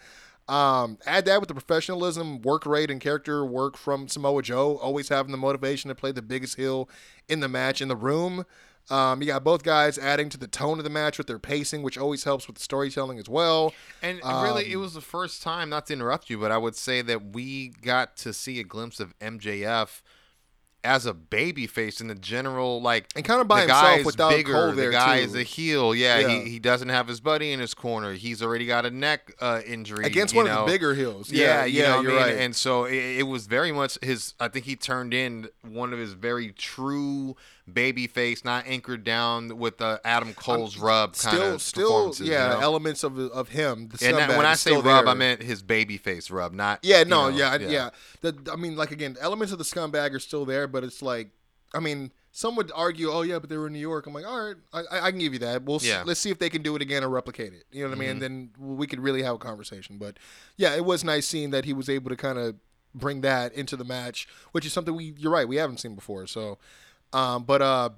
Um, add that with the professionalism, work rate, and character work from Samoa Joe, always having the motivation to play the biggest heel in the match in the room. Um, you got both guys adding to the tone of the match with their pacing, which always helps with the storytelling as well. And really, Um, it was the first time, not to interrupt you, but I would say that we got to see a glimpse of MJF as a baby face in the general, like And kinda by the himself without bigger, Cole the there, guy too. is a heel. Yeah, Yeah. He, he doesn't have his buddy in his corner. He's already got a neck uh, injury Against one know. of the bigger heels. Yeah, Yeah, you yeah, you're I mean? right. And so it, it was very much his. I think he turned in one of his very true baby face, not anchored down with uh, Adam Cole's rub kind still, of still, performances, you yeah, know? elements of of him. The And that, when I say rub, there. I meant his baby face rub, not Yeah, you no, know, yeah, I- yeah. The, I mean, like again, elements of the scumbag are still there, but it's like, I mean, some would argue, oh yeah, but they were in New York. I'm like, all right, I, I- I can give you that. We'll Yeah. s- let's see if they can do it again or replicate it. You know what I mean? And then we could really have a conversation. But yeah, it was nice seeing that he was able to kind of bring that into the match, which is something we. You're right, we haven't seen before. So, um, but uh.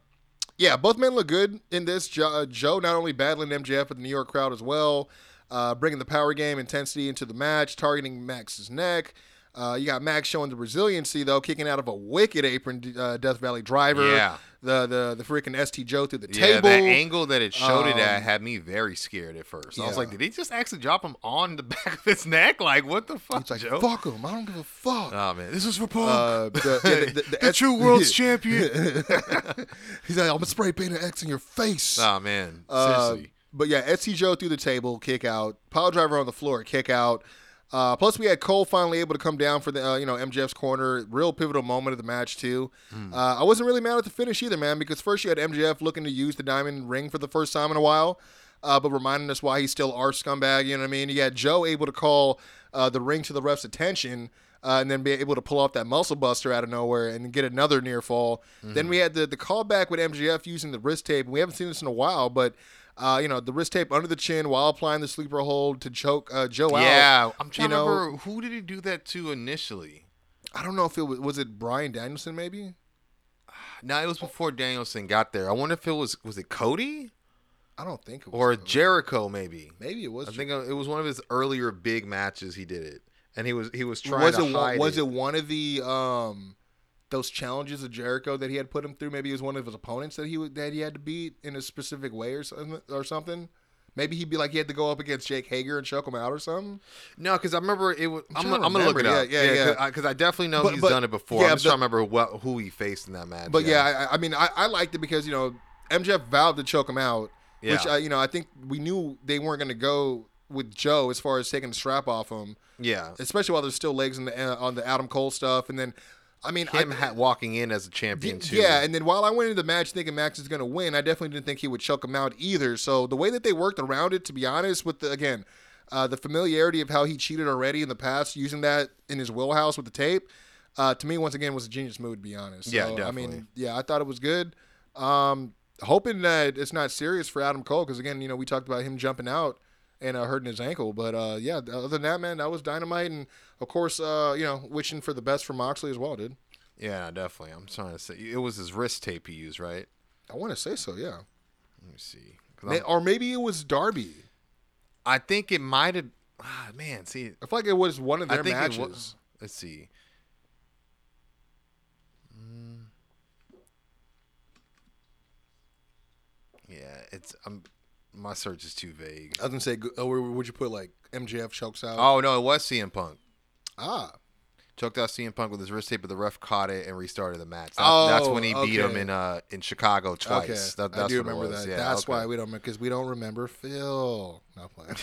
Yeah, both men look good in this. Joe, uh, Joe not only battling MJF with the New York crowd as well, uh, bringing the power game intensity into the match, targeting Max's neck. Uh, you got Max showing the resiliency though, kicking out of a wicked apron uh, Death Valley driver. Yeah. the the the freaking ST Joe through the Yeah, table. that angle that it showed it at Um, had me very scared at first. I was yeah. like, did he just actually drop him on the back of his neck? Like, what the fuck, It's like Joe? fuck him. I don't give a fuck. Oh man, this is for Punk. Uh, the, yeah, the, the, the true world's champion. He's like, I'm gonna spray paint an X in your face. oh man, Uh, seriously. but yeah, SC Joe through the table, kick out. Pile driver on the floor, kick out. Uh, plus, we had Cole finally able to come down for the uh, you know MJF's corner. Real pivotal moment of the match too. Uh, I wasn't really mad at the finish either, man, because first you had MJF looking to use the diamond ring for the first time in a while, uh, but reminding us why he's still our scumbag. You know what I mean? You had Joe able to call uh, the ring to the ref's attention. Uh, and then be able to pull off that muscle buster out of nowhere and get another near fall. Then we had the the callback with MJF using the wrist tape. We haven't seen this in a while, but uh, you know the wrist tape under the chin while applying the sleeper hold to choke uh, Joe out. Yeah, I'm trying you know, to remember who did he do that to initially. I don't know if it was was it Bryan Danielson maybe. No, it was before Danielson got there. I wonder if it was was it Cody I don't think it was or Cody. Jericho maybe. maybe it was. I think it was one of his earlier big matches. He did it, and he was he was trying was to it hide was it. it one of the um those challenges of Jericho that he had put him through? Maybe it was one of his opponents that he that he had to beat in a specific way or something or something. Maybe he'd be like he had to go up against Jake Hager and choke him out or something. No, because I remember it was. I'm, trying to I'm gonna look it up. Yeah, yeah, yeah. Because I, definitely know But- he's but- done it before. yeah, I'm just but- trying to remember what who he faced in that match. But yeah, I, I mean, I, I liked it because you know MJF vowed to choke him out, which I, you know I think we knew they weren't going to go with Joe as far as taking the strap off him, yeah. especially while there's still legs in the, uh, on the Adam Cole stuff, and then I mean Him I, ha- walking in as a champion too. Yeah, and then while I went into the match thinking Max is going to win, I definitely didn't think he would choke him out either. So the way that they worked around it, to be honest, with the again, uh, the familiarity of how he cheated already in the past, using that in his wheelhouse with the tape, uh, to me once again was a genius move. To be honest, Yeah, So, I definitely. mean, yeah, I thought it was good. Um, hoping that it's not serious for Adam Cole because again, you know, we talked about him jumping out and uh, hurting his ankle, but uh, yeah, other than that, man, that was dynamite, and of course, uh, you know, wishing for the best for Moxley as well, dude. yeah, definitely. I'm trying to say it was his wrist tape he used, right? I want to say so, yeah. Let me see. May- or maybe it was Darby. I think it might have. Ah, man, see, I feel like it was one of I their think matches. it was. Let's see. Mm. Yeah, it's. Um, my search is too vague. I was gonna say, oh, where would you put like MJF chokes out? Oh no, it was CM Punk. ah, Choked out CM Punk with his wrist tape, but the ref caught it and restarted the match. That- Oh, that's when he beat him in uh in Chicago twice. okay. That, I do remember that. Yeah, that's okay. why we don't because we don't remember Phil. Not playing.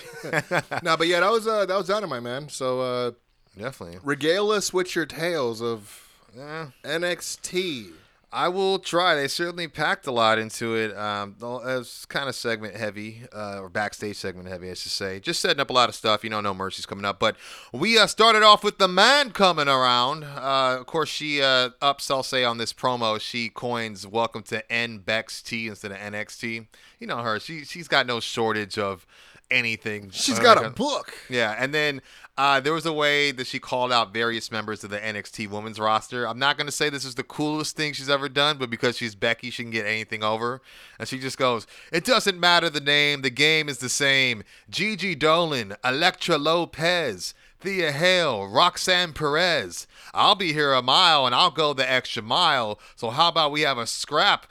no, but yeah, that was uh, that was dynamite, man. So uh, definitely. regale us with your tales of Yeah. NXT. I will try. They certainly packed a lot into it. Um, it was kind of segment heavy, uh, or backstage segment heavy, I should say. Just setting up a lot of stuff. You know, no mercy's coming up. But we uh, started off with the man coming around. Uh, of course, she uh, ups, I'll say, on this promo. She coins "Welcome to NBXT" instead of NXT. You know her. She she's got no shortage of anything. She's got a book. yeah, and then uh, there was a way that she called out various members of the NXT women's roster. I'm not going to say this is the coolest thing she's ever done, but because she's Becky, she can get anything over. And she just goes, It doesn't matter the name, the game is the same. Gigi Dolan, Elektra Lopez. Thea Hale, Roxanne Perez. I'll be here a mile and I'll go the extra mile. So how about we have a scrap,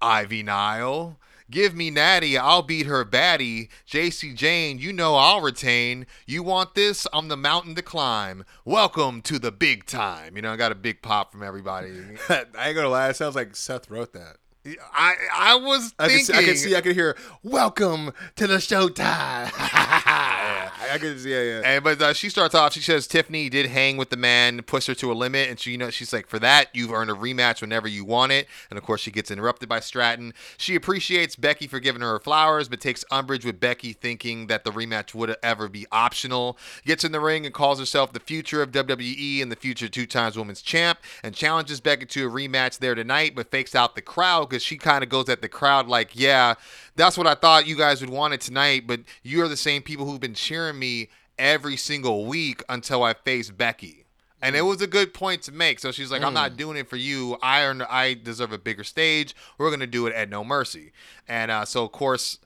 Ivy Nile? Give me Natty, I'll beat her baddie. Jacy Jayne, you know I'll retain. You want this? I'm the mountain to climb. Welcome to the big time. You know, I got a big pop from everybody. I ain't gonna lie. It sounds like Seth wrote that. I I was I can, thinking. see, I can see. I can hear. Welcome to the showtime. I can see. Yeah, yeah. And but uh, she starts off. She says Tiffany did hang with the man, push her to a limit, and she, you know, she's like, for that you've earned a rematch whenever you want it. And of course, she gets interrupted by Stratton. She appreciates Becky for giving her her flowers, but takes umbrage with Becky thinking that the rematch would ever be optional. Gets in the ring and calls herself the future of WWE and the future two times women's champ, and challenges Becky to a rematch there tonight, but fakes out the crowd because she kind of goes at the crowd like, yeah, that's what I thought you guys would want it tonight, but you're the same people who've been cheering me every single week until I face Becky. And it was a good point to make. So she's like, I'm not doing it for you. I earned, I deserve a bigger stage. We're gonna do it at No Mercy. And uh, so of course,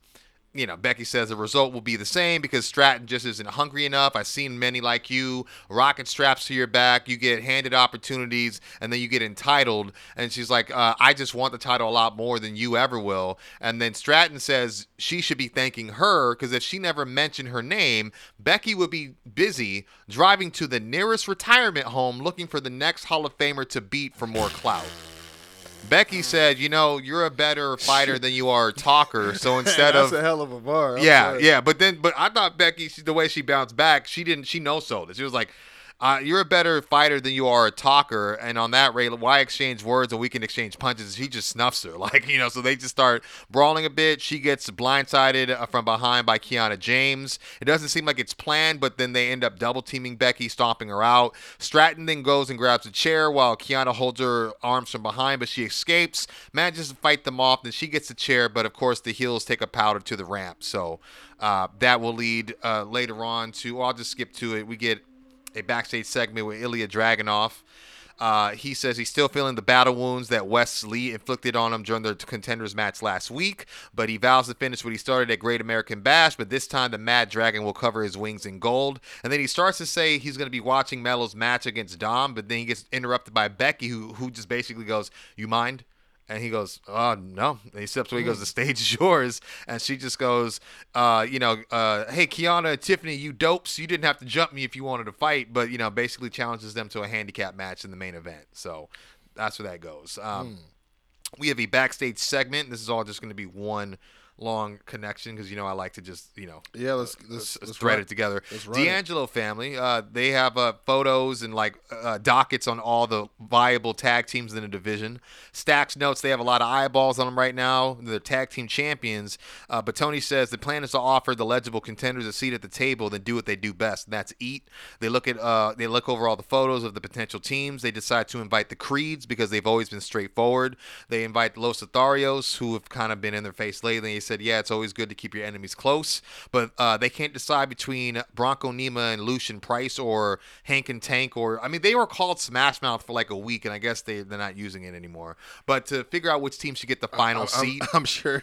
you know, Becky says the result will be the same because Stratton just isn't hungry enough. I've seen many like you, rocket straps to your back. You get handed opportunities and then you get entitled. And she's like, uh, I just want the title a lot more than you ever will. And then Stratton says she should be thanking her because if she never mentioned her name, Becky would be busy driving to the nearest retirement home looking for the next Hall of Famer to beat for more clout. Becky said, "You know, you're a better fighter than you are a talker. So instead That's of a hell of a bar. I'm yeah, sorry. yeah, but then, but I thought Becky, she, the way she bounced back, she didn't, she no sold it. She was like, uh, "You're a better fighter than you are a talker," and on that rate, why exchange words and we can exchange punches? He just snuffs her, like you know. So they just start brawling a bit. She gets blindsided uh, from behind by Kiana James. It doesn't seem like it's planned, but then they end up double teaming Becky, stomping her out. Stratton then goes and grabs a chair while Kiana holds her arms from behind, but she escapes, manages to fight them off. Then she gets the chair, but of course the heels take a powder to the ramp. So uh, that will lead uh, later on to. Well, I'll just skip to it. We get a backstage segment with Ilya Dragunov. Uh, he says he's still feeling the battle wounds that Wes Lee inflicted on him during the contenders match last week, but he vows to finish what he started at Great American Bash. But this time, the Mad Dragon will cover his wings in gold. And then he starts to say he's going to be watching Melo's match against Dom, but then he gets interrupted by Becky, who who just basically goes, "You mind?" And he goes, "Oh no!" And he steps away. He goes, "The stage is yours." And she just goes, uh, "You know, uh, hey Kiana Tiffany, you dopes! You didn't have to jump me if you wanted to fight." But you know, basically challenges them to a handicap match in the main event. So that's where that goes. Um, We have a backstage segment. This is all just going to be one long connection because you know I like to just you know Yeah, let's let's, let's, let's thread it together. let's it. D'Angelo family, uh, they have uh, photos and like uh, dockets on all the viable tag teams in the division. Stacks notes they have a lot of eyeballs on them right now. They're tag team champions. Uh, but Tony says the plan is to offer the legible contenders a seat at the table, then do what they do best, and that's eat. They look at uh, they look over all the photos of the potential teams. They decide to invite the Creeds because they've always been straightforward. They invite Los Lotharios, who have kind of been in their face lately. Said, "Yeah, it's always good to keep your enemies close, but uh, they can't decide between Bronco Nima and Lucien Price or Hank and Tank. Or I mean, they were called Smash Mouth for like a week, and I guess they they're not using it anymore. But to figure out which team should get the final I'm, seat, I'm sure,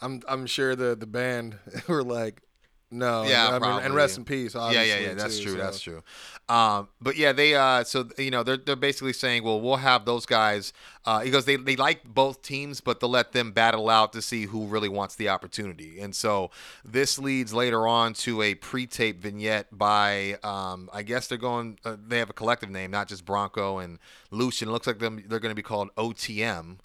I'm I'm sure the the band were like, no, Yeah, I mean, and rest in peace. yeah, yeah, yeah. That's too, true. so. That's true. Um, but yeah, they uh, so you know they're they're basically saying, well, we'll have those guys. Uh, he goes, they they like both teams, but they'll let them battle out to see who really wants the opportunity. And so this leads later on to a pre-tape vignette by, um, I guess they're going. Uh, they have a collective name, not just Bronco and Lucien. It looks like them. They're going to be called OTM.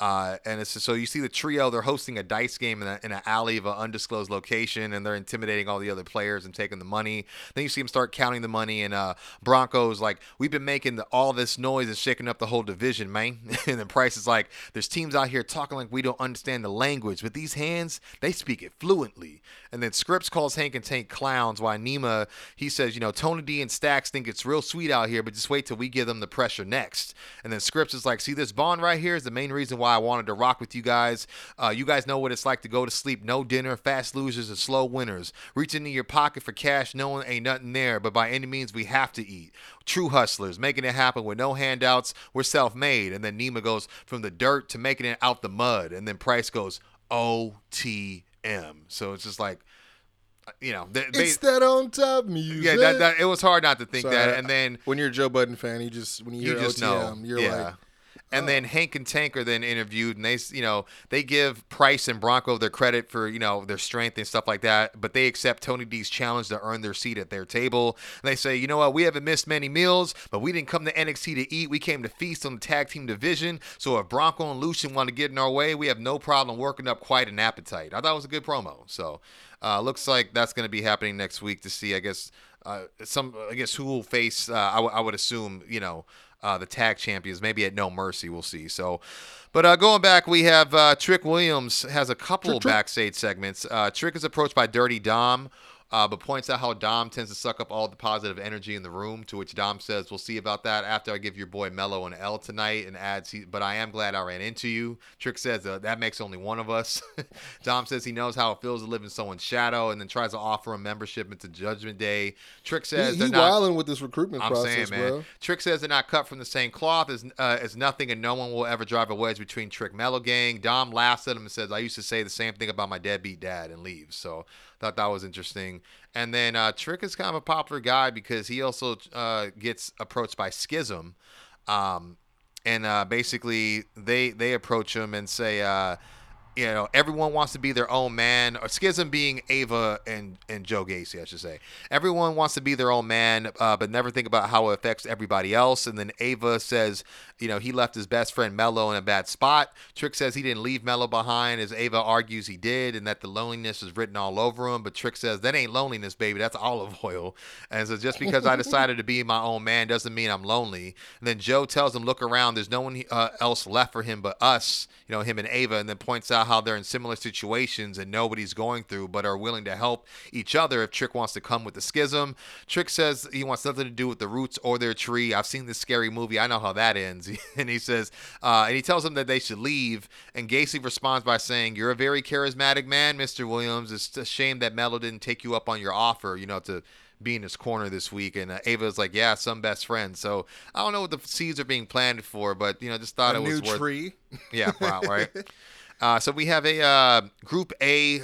Uh, and it's so you see the trio. They're hosting a dice game in, a, in an alley of an undisclosed location, and they're intimidating all the other players and taking the money. Then you see them start counting the money, and uh, Broncos like, "We've been making the, all this noise and shaking up the whole division, man." and then Price is like, "There's teams out here talking like we don't understand the language, but these hands, they speak it fluently." And then Scrypts calls Hank and Tank clowns, while Nima he says, "You know, Tony D and Stacks think it's real sweet out here, but just wait till we give them the pressure next." And then Scrypts is like, "See this bond right here is the main reason why I wanted to rock with you guys. Uh, you guys know what it's like to go to sleep, no dinner, fast losers and slow winners. Reach into your pocket for cash, knowing ain't nothing there, but by any means we have to eat. True hustlers, making it happen with no handouts. We're self-made." And then Nima goes from the dirt to making it out the mud, and then Price goes OTM. So it's just like. You know, they, they- It's that on top music. yeah, that, that it was hard not to think Sorry, that. And then when you're a Joe Budden fan, you just when you, you hear just OTM, know, you're yeah. like, and then Hank and Tank are then interviewed, and they, you know, they give Price and Bronco their credit for, you know, their strength and stuff like that. But they accept Tony D's challenge to earn their seat at their table. And they say, you know what, we haven't missed many meals, but we didn't come to NXT to eat. We came to feast on the tag team division. So if Bronco and Lucien want to get in our way, we have no problem working up quite an appetite. I thought it was a good promo. So uh, looks like that's going to be happening next week to see, I guess, uh, some, I guess, who will face. Uh, I, w- I would assume, you know, uh, the tag champions, maybe at No Mercy, we'll see. So, but uh, going back, we have uh, Trick Williams has a couple backstage segments. Uh, Trick is approached by Dirty Dom. Uh, but points out how Dom tends to suck up all the positive energy in the room. To which Dom says, "We'll see about that after I give your boy Melo an L tonight." And adds, he, "But I am glad I ran into you." Trick says, uh, "That makes only one of us." Dom says he knows how it feels to live in someone's shadow, and then tries to offer him membership into Judgment Day. Trick says, he, they're not- wilding with this recruitment I'm process, saying, man. bro. Trick says they're not cut from the same cloth as uh, as nothing, and no one will ever drive a wedge between Trick Mellow Gang. Dom laughs at him and says, "I used to say the same thing about my deadbeat dad," and leaves. So thought that was interesting. And then uh, Trick is kind of a popular guy because he also uh, gets approached by Schism, um, and uh, basically they they approach him and say. You know, everyone wants to be their own man. Or Schism being Ava and and Joe Gacy, I should say. Everyone wants to be their own man, uh, but never think about how it affects everybody else. And then Ava says, you know, he left his best friend Melo in a bad spot. Trick says he didn't leave Melo behind, as Ava argues he did, and that the loneliness is written all over him. But Trick says that ain't loneliness, baby. That's olive oil. And so just because I decided to be my own man doesn't mean I'm lonely. And then Joe tells him, look around. There's no one uh, else left for him but us. You know, him and Ava, and then points out how they're in similar situations and nobody's going through, but are willing to help each other if Trick wants to come with the schism. Trick says he wants nothing to do with the roots or their tree. I've seen this scary movie. I know how that ends. and he says, uh, and he tells them that they should leave. And Gacy responds by saying, "You're a very charismatic man, Mr. Williams. It's a shame that Melo didn't take you up on your offer. You know to." Be in his corner this week, and uh, Ava's like, "Yeah, some best friend." So I don't know what the seeds are being planted for, but you know, just thought A it was new worth. tree. Yeah, wow, right. Uh, so we have a uh, Group A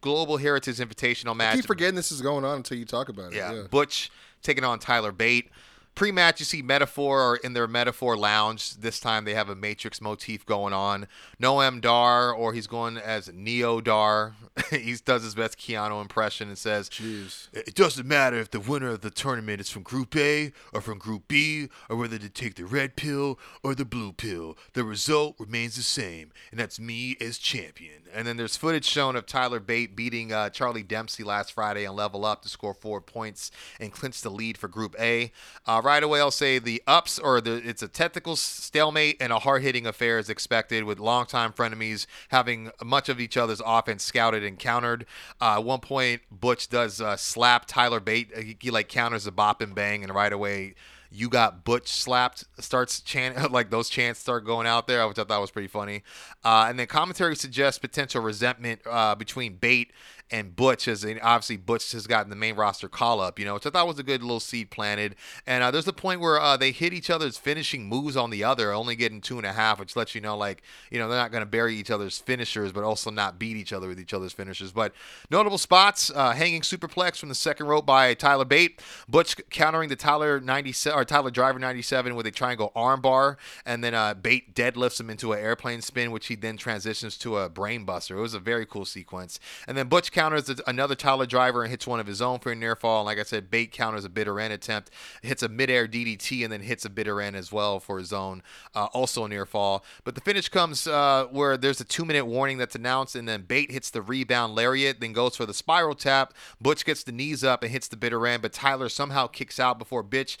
Global Heritage Invitational match. Keep forgetting this is going on until you talk about it. yeah, Yeah. Butch taking on Tyler Bate. Pre-match, you see Metaphor are in their Metaphor lounge. This time they have a Matrix motif going on. Noam Dar, or he's going as Neo Dar. he does his best Keanu impression and says, Jeez. it doesn't matter if the winner of the tournament is from Group A or from Group B, or whether they take the red pill or the blue pill. The result remains the same, and that's me as champion. And then there's footage shown of Tyler Bate beating uh, Charlie Dempsey last Friday and level up to score four points and clinch the lead for Group A. Uh, right away, I'll say the ups or the it's a technical stalemate and a hard hitting affair as expected, with longtime frenemies having much of each other's offense scouted and countered. Uh, at one point, Butch does uh, slap Tyler Bate. He, he like counters a bop and bang, and right away. You got Butch slapped. Starts chant like those chants start going out there, which I thought was pretty funny. Uh, and then commentary suggests potential resentment uh, between Bate and Butch, as in, obviously Butch has gotten the main roster call up, you know, which I thought was a good little seed planted. And uh, there's a point where uh, they hit each other's finishing moves on the other, only getting two and a half, which lets you know, like, you know, they're not going to bury each other's finishers, but also not beat each other with each other's finishers. But notable spots: uh, hanging superplex from the second rope by Tyler Bate, Butch countering the Tyler 97 or Tyler Driver 97 with a triangle armbar, and then uh, Bate deadlifts him into an airplane spin, which he then transitions to a brainbuster. It was a very cool sequence. And then Butch counters another Tyler Driver and hits one of his own for a near fall. And like I said, Bate counters a bitter end attempt, hits a midair DDT, and then hits a bitter end as well for his own, uh, also a near fall. But the finish comes uh, where there's a two minute warning that's announced, and then Bate hits the rebound lariat, then goes for the spiral tap. Butch gets the knees up and hits the bitter end, but Tyler somehow kicks out before Bitch,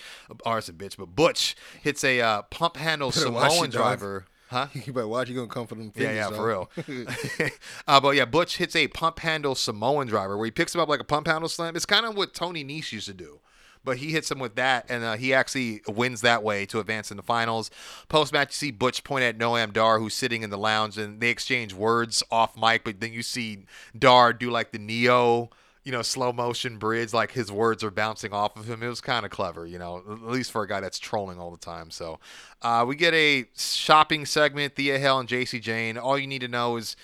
or it's a bitch, but Butch hits a uh, pump handle Samoan driver. Huh? You better watch. You're gonna come for them. Yeah, fingers, yeah, dog. for real. uh, but yeah, Butch hits a pump handle Samoan driver where he picks him up like a pump handle slam. It's kind of what Tony Nese used to do. But he hits him with that, and uh, he actually wins that way to advance in the finals. Post match, you see Butch point at Noam Dar, who's sitting in the lounge, and they exchange words off mic. But then you see Dar do like the Neo, you know, slow motion bridge, like his words are bouncing off of him. It was kind of clever, you know, at least for a guy that's trolling all the time. So uh, we get a shopping segment. Thea Hale and Jacy Jayne. All you need to know is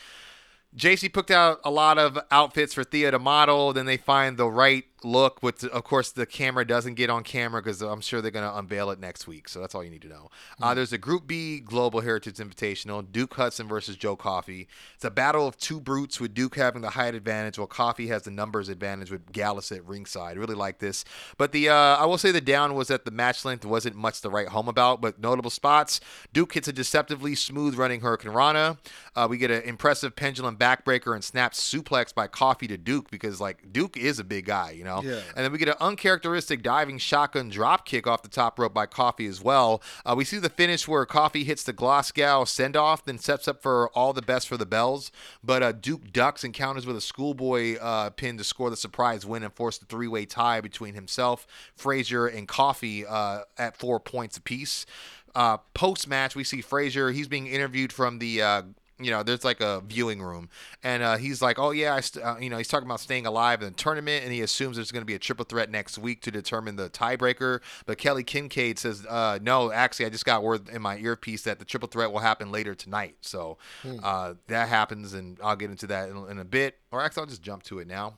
Jacy picked out a lot of outfits for Thea to model. Then they find the right look, which of course the camera doesn't get on camera because I'm sure they're going to unveil it next week. So that's all you need to know. Uh, there's a Group B Global Heritage Invitational Duke Hudson versus Joe Coffey. It's a battle of two brutes with Duke having the height advantage while Coffey has the numbers advantage with Gallus at ringside. Really like this. But the uh, I will say the down was that the match length wasn't much to write home about, but notable spots. Duke hits a deceptively smooth running Hurricane Rana. Uh, we get an impressive pendulum backbreaker and snap suplex by Coffey to Duke because like Duke is a big guy, you know. Yeah. And then we get an uncharacteristic diving shotgun drop kick off the top rope by Coffey as well. Uh, we see the finish where Coffey hits the Glasgow send off, then sets up for all the best for the bells. But uh, Duke ducks and counters with a schoolboy uh, pin to score the surprise win and force the three way tie between himself, Frazer, and Coffey uh, at four points apiece. Uh, Post match, we see Frazer. He's being interviewed from the uh, you know, there's like a viewing room, and uh, he's like, "Oh yeah, I st- uh, you know," he's talking about staying alive in the tournament, and he assumes there's going to be a triple threat next week to determine the tiebreaker. But Kelly Kincaid says, uh, "No, actually, I just got word in my earpiece that the triple threat will happen later tonight." So uh, that happens, and I'll get into that in, in a bit, or actually, I'll just jump to it now.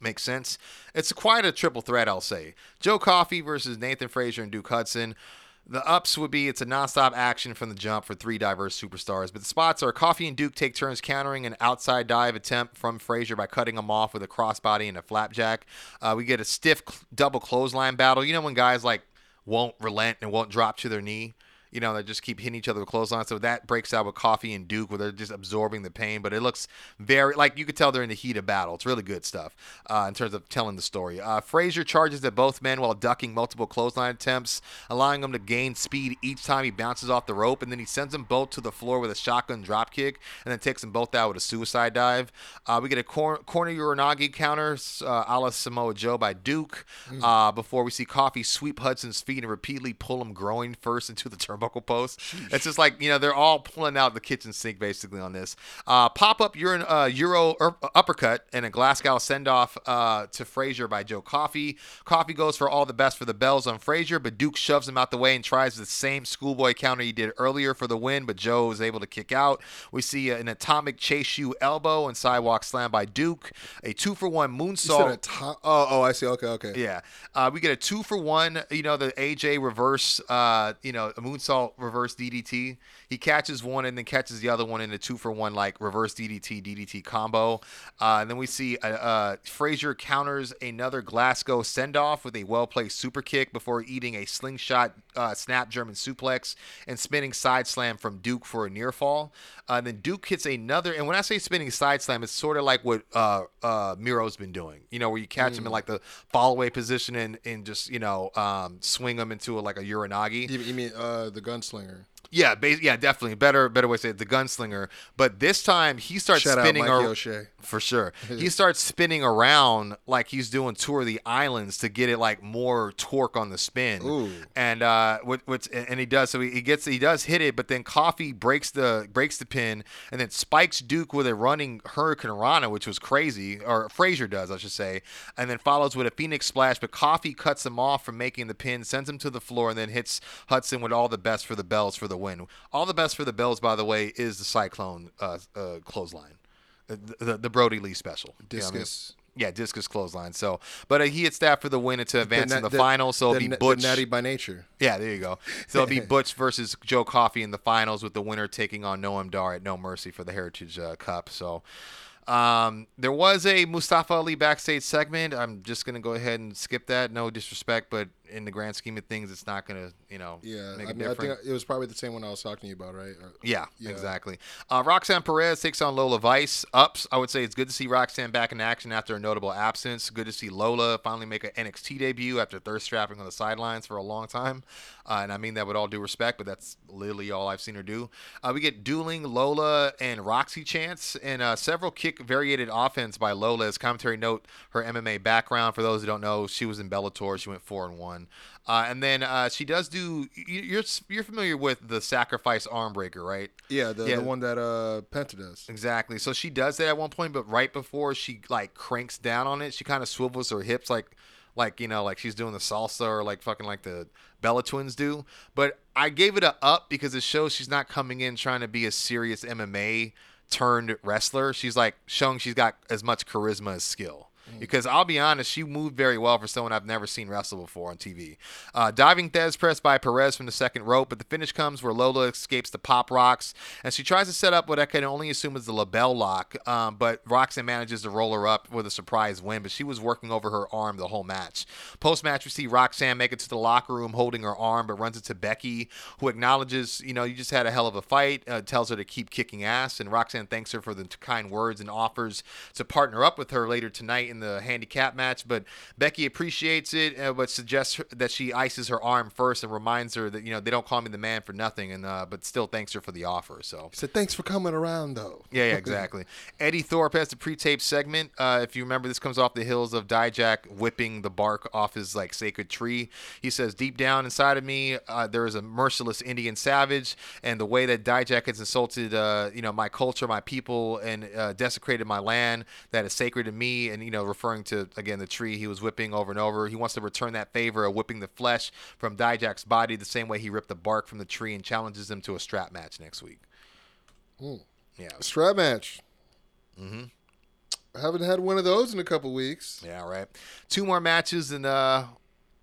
Makes sense. It's quite a triple threat, I'll say. Joe Coffey versus Nathan Frazer and Duke Hudson. The ups would be it's a nonstop action from the jump for three diverse superstars, but the spots are Coffey and Duke take turns countering an outside dive attempt from Frazer by cutting him off with a crossbody and a flapjack. Uh, we get a stiff double clothesline battle. You know when guys like won't relent and won't drop to their knee. You know, they just keep hitting each other with clotheslines. So that breaks out with Coffey and Duke, where they're just absorbing the pain. But it looks very like you could tell they're in the heat of battle. It's really good stuff uh, in terms of telling the story. Uh, Frazer charges at both men while ducking multiple clothesline attempts, allowing them to gain speed each time he bounces off the rope, and then he sends them both to the floor with a shotgun drop kick, and then takes them both out with a suicide dive. Uh, we get a cor- corner Uranagi counter, uh, a la Samoa Joe by Duke, uh, before we see Coffey sweep Hudson's feet and repeatedly pull him groin first into the turnbuckle post. It's just like you know they're all pulling out the kitchen sink basically on this. Uh, Pop up Euro, uh, Euro uppercut and a Glasgow send off uh, to Frazer by Joe Coffey. Coffey goes for all the best for the bells on Frazer, but Duke shoves him out the way and tries the same schoolboy counter he did earlier for the win, but Joe is able to kick out. We see an atomic chase shoe elbow and sidewalk slam by Duke. A two for one You moonsault. to- oh, oh, I see. Okay, okay. Yeah, uh, we get a two for one. You know the AJ reverse. Uh, you know a moonsault reverse DDT. He catches one and then catches the other one in a two for one like reverse DDT DDT combo. Uh, and then we see uh, uh, Frazer counters another Glasgow send off with a well placed super kick before eating a slingshot uh, snap German suplex and spinning side slam from Duke for a near fall. Uh, then Duke hits another, and when I say spinning side slam, it's sort of like what uh, uh, Miro's been doing. You know, where you catch him in like the fall away position and, and just you know um, swing him into a, like a uranagi. You, you mean uh, the gunslinger? Yeah, ba- yeah, definitely better better way to say it, the gunslinger. But this time he starts Shout out spinning Mikey ar- O'Shea. for sure. he starts spinning around like he's doing tour of the islands to get it like more torque on the spin. Ooh. And uh, what, what's and he does so he, he gets he does hit it, but then Coffey breaks the breaks the pin and then spikes Duke with a running Hurricane Rana, which was crazy, or Frazer does I should say, and then follows with a Phoenix Splash. But Coffey cuts him off from making the pin, sends him to the floor, and then hits Hudson with all the best for the bells for the win. All the best for the bells, by the way, is the Cyclone uh, uh, clothesline, the, the the Brodie Lee special. You know I mean? Discus. Yeah, discus clothesline. So, but uh, he hits that for the win and to advance in na- the, final. So it'll the, be the Butch. natty by nature. Yeah, there you go. So it'll be Butch versus Joe Coffey in the finals, with the winner taking on Noam Dar at No Mercy for the Heritage uh, Cup. So. Um, there was a Mustafa Ali backstage segment. I'm just gonna go ahead and skip that. No disrespect, but in the grand scheme of things, it's not gonna, you know, Yeah, make I a mean, I think it was probably the same one I was talking to you about, right? Or- Yeah, Yeah. exactly. Uh, Roxanne Perez takes on Lola Vice. Ups. I would say it's good to see Roxanne back in action after a notable absence. Good to see Lola finally make an NXT debut after thirst strapping on the sidelines for a long time. Uh, and I mean that with all due respect, but that's literally all I've seen her do. Uh, we get dueling Lola and Roxy chants and uh, several kick variated offense by Lola. As commentary note, her MMA background. For those who don't know, she was in Bellator. She went four and one. Uh, and then uh, she does do. you- You're you're familiar with the sacrifice arm breaker, right? Yeah, the, Yeah. the one that uh Penta does. Exactly. So she does that at one point, but right before she like cranks down on it, she kind of swivels her hips like like you know like she's doing the salsa or like fucking like the Bella Twins do. But I gave it a up because it shows she's not coming in trying to be a serious MMA turned wrestler. She's like showing she's got as much charisma as skill. Because I'll be honest, she moved very well for someone I've never seen wrestle before on TV. Uh, diving Thesz press by Perez from the second rope, but the finish comes where Lola escapes the pop rocks, and she tries to set up what I can only assume is the label lock. Um, but Roxanne manages to roll her up with a surprise win, but she was working over her arm the whole match. Post match, we see Roxanne make it to the locker room holding her arm, but runs into Becky, who acknowledges, you know, you just had a hell of a fight, uh, tells her to keep kicking ass, and Roxanne thanks her for the kind words and offers to partner up with her later tonight in the handicap match. But Becky appreciates it, uh, but suggests that she ices her arm first and reminds her that you know they don't call me the man for nothing, and uh, but still thanks her for the offer. So He said, "Thanks for coming around, though." yeah, yeah, exactly. Eddy Thorpe has the pre-tape segment. Uh, if you remember, this comes off the hills of Dijak whipping the bark off his like sacred tree. He says, "Deep down inside of me, uh, there is a merciless Indian savage, and the way that Dijak has insulted, uh, you know, my culture, my people, and uh, desecrated my land that is sacred to me, and you know, referring to again the tree he was whipping over and over. He wants to return that favor of whipping the flesh from Dijak's body the same way he ripped the bark from the tree, and challenges him to a strap match next week." Yeah. Strap match. Mm-hmm. I haven't had one of those in a couple weeks. Yeah, right. Two more matches, and uh,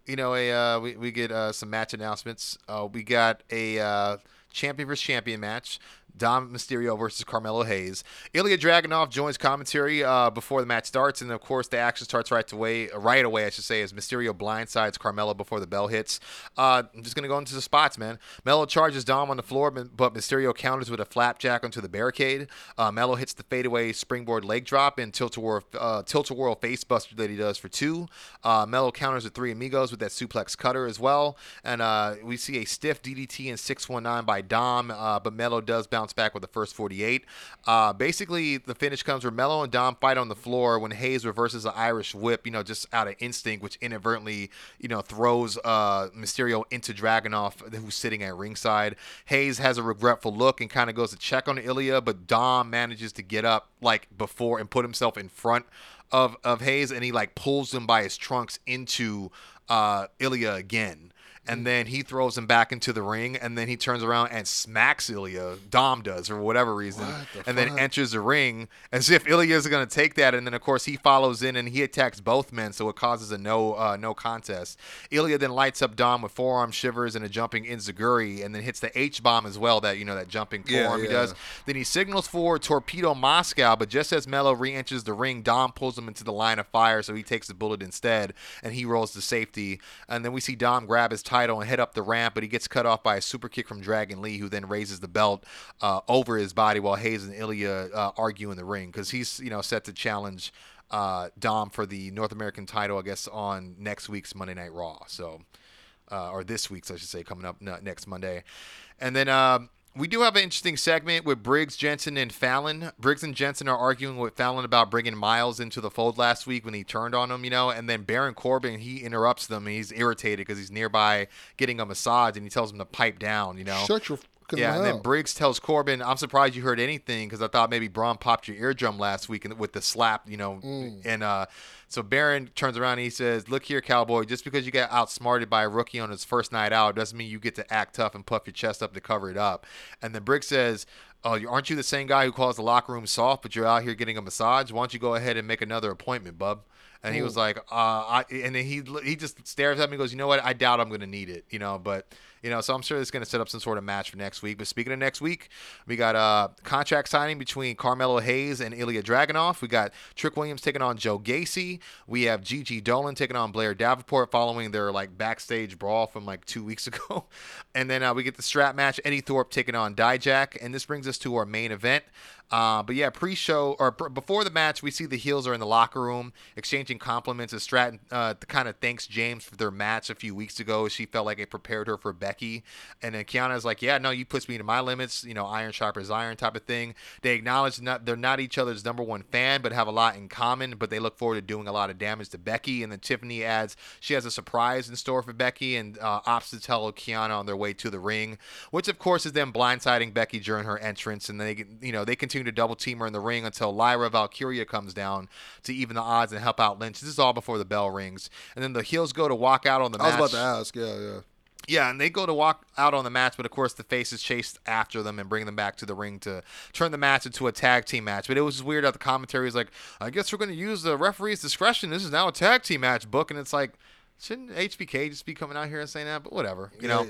you know, a uh, we we get uh, some match announcements. Uh, we got a uh, champion versus champion match. Dom Mysterio versus Carmelo Hayes. Ilya Dragunov joins commentary uh, before the match starts, and of course the action starts right away. Right away, I should say, as Mysterio blindsides Carmelo before the bell hits. Uh, I'm just gonna go into the spots, man. Melo charges Dom on the floor, but Mysterio counters with a flapjack onto the barricade. Uh, Melo hits the fadeaway springboard leg drop and tilt-a-whirl, uh, tilt-a-whirl facebuster that he does for two. Uh, Melo counters with three amigos with that suplex cutter as well, and uh, we see a stiff DDT and 619 by Dom, uh, but Melo does bounce back with the first 48. Uh, basically, the finish comes where Melo and Dom fight on the floor when Hayes reverses the Irish whip, you know, just out of instinct, which inadvertently, you know, throws uh, Mysterio into Dragunov, who's sitting at ringside. Hayes has a regretful look and kind of goes to check on Ilya, but Dom manages to get up like before and put himself in front of, of Hayes, and he like pulls him by his trunks into uh, Ilya again and then he throws him back into the ring, and then he turns around and smacks Ilya. Dom does for whatever reason, the and then enters the ring as if Ilya is going to take that, and then of course he follows in and he attacks both men, so it causes a no uh, no contest. Ilya then lights up Dom with forearm shivers and a jumping enziguri, and then hits the H bomb as well. That you know that jumping Yeah, forearm he does. Then he signals for Torpedo Moscow, but just as Melo re-enters the ring, Dom pulls him into the line of fire, so he takes the bullet instead, and he rolls to safety. And then we see Dom grab his title and head up the ramp, but he gets cut off by a super kick from Dragon Lee, who then raises the belt uh, over his body while Hayes and Ilya uh, argue in the ring because he's you know set to challenge uh, Dom for the North American title, I guess, on next week's Monday Night Raw. So uh, or this week's, I should say, coming up next Monday. And then um, we do have an interesting segment with Briggs, Jensen, and Fallon. Briggs and Jensen are arguing with Fallon about bringing Miles into the fold last week when he turned on him, you know. And then Baron Corbin, he interrupts them. He's irritated because he's nearby getting a massage, and he tells him to pipe down, you know. Shut your fucking Yeah, and then. Briggs tells Corbin, "I'm surprised you heard anything because I thought maybe Bron popped your eardrum last week and with the slap, you know." Mm. And uh, so Baron turns around and he says, "Look here, cowboy. Just because you got outsmarted by a rookie on his first night out doesn't mean you get to act tough and puff your chest up to cover it up." And then Briggs says. Oh, aren't you the same guy who calls the locker room soft, but you're out here getting a massage? Why don't you go ahead and make another appointment, bub? And he was like, uh, I, and then he he just stares at me and goes, you know what? I doubt I'm going to need it, you know, but, you know, so I'm sure it's going to set up some sort of match for next week. But speaking of next week, we got a contract signing between Carmelo Hayes and Ilja Dragunov. We got Trick Williams taking on Joe Gacy. We have Gigi Dolan taking on Blair Davenport following their like backstage brawl from like two weeks ago. And then uh, we get the strap match, Eddy Thorpe taking on Dijak. And this brings us to our main event. Uh, but yeah, pre-show or pr- before the match, we see the heels are in the locker room exchanging compliments as Stratton uh, kind of thanks James for their match a few weeks ago. She felt like it prepared her for Becky, and then Kiana's like, "Yeah, no, you pushed me to my limits. You know, iron sharpers iron type of thing." They acknowledge not they're not each other's number one fan, but have a lot in common. But they look forward to doing a lot of damage to Becky. And then Tiffany adds she has a surprise in store for Becky, and uh, opts to tell Kiana on their way to the ring, which of course is them blindsiding Becky during her entrance, and they you know they continue to double team her in the ring until Lyra Valkyria comes down to even the odds and help out Lynch. This is all before the bell rings, and then the heels go to walk out on the I was about to ask. Yeah, yeah. Yeah, and they go to walk out on the match, but of course the faces chase after them and bring them back to the ring to turn the match into a tag team match. But it was weird that the commentary was like, "I guess we're going to use the referee's discretion. This is now a tag team match book," and it's like, shouldn't HBK just be coming out here and saying that? But whatever, you know.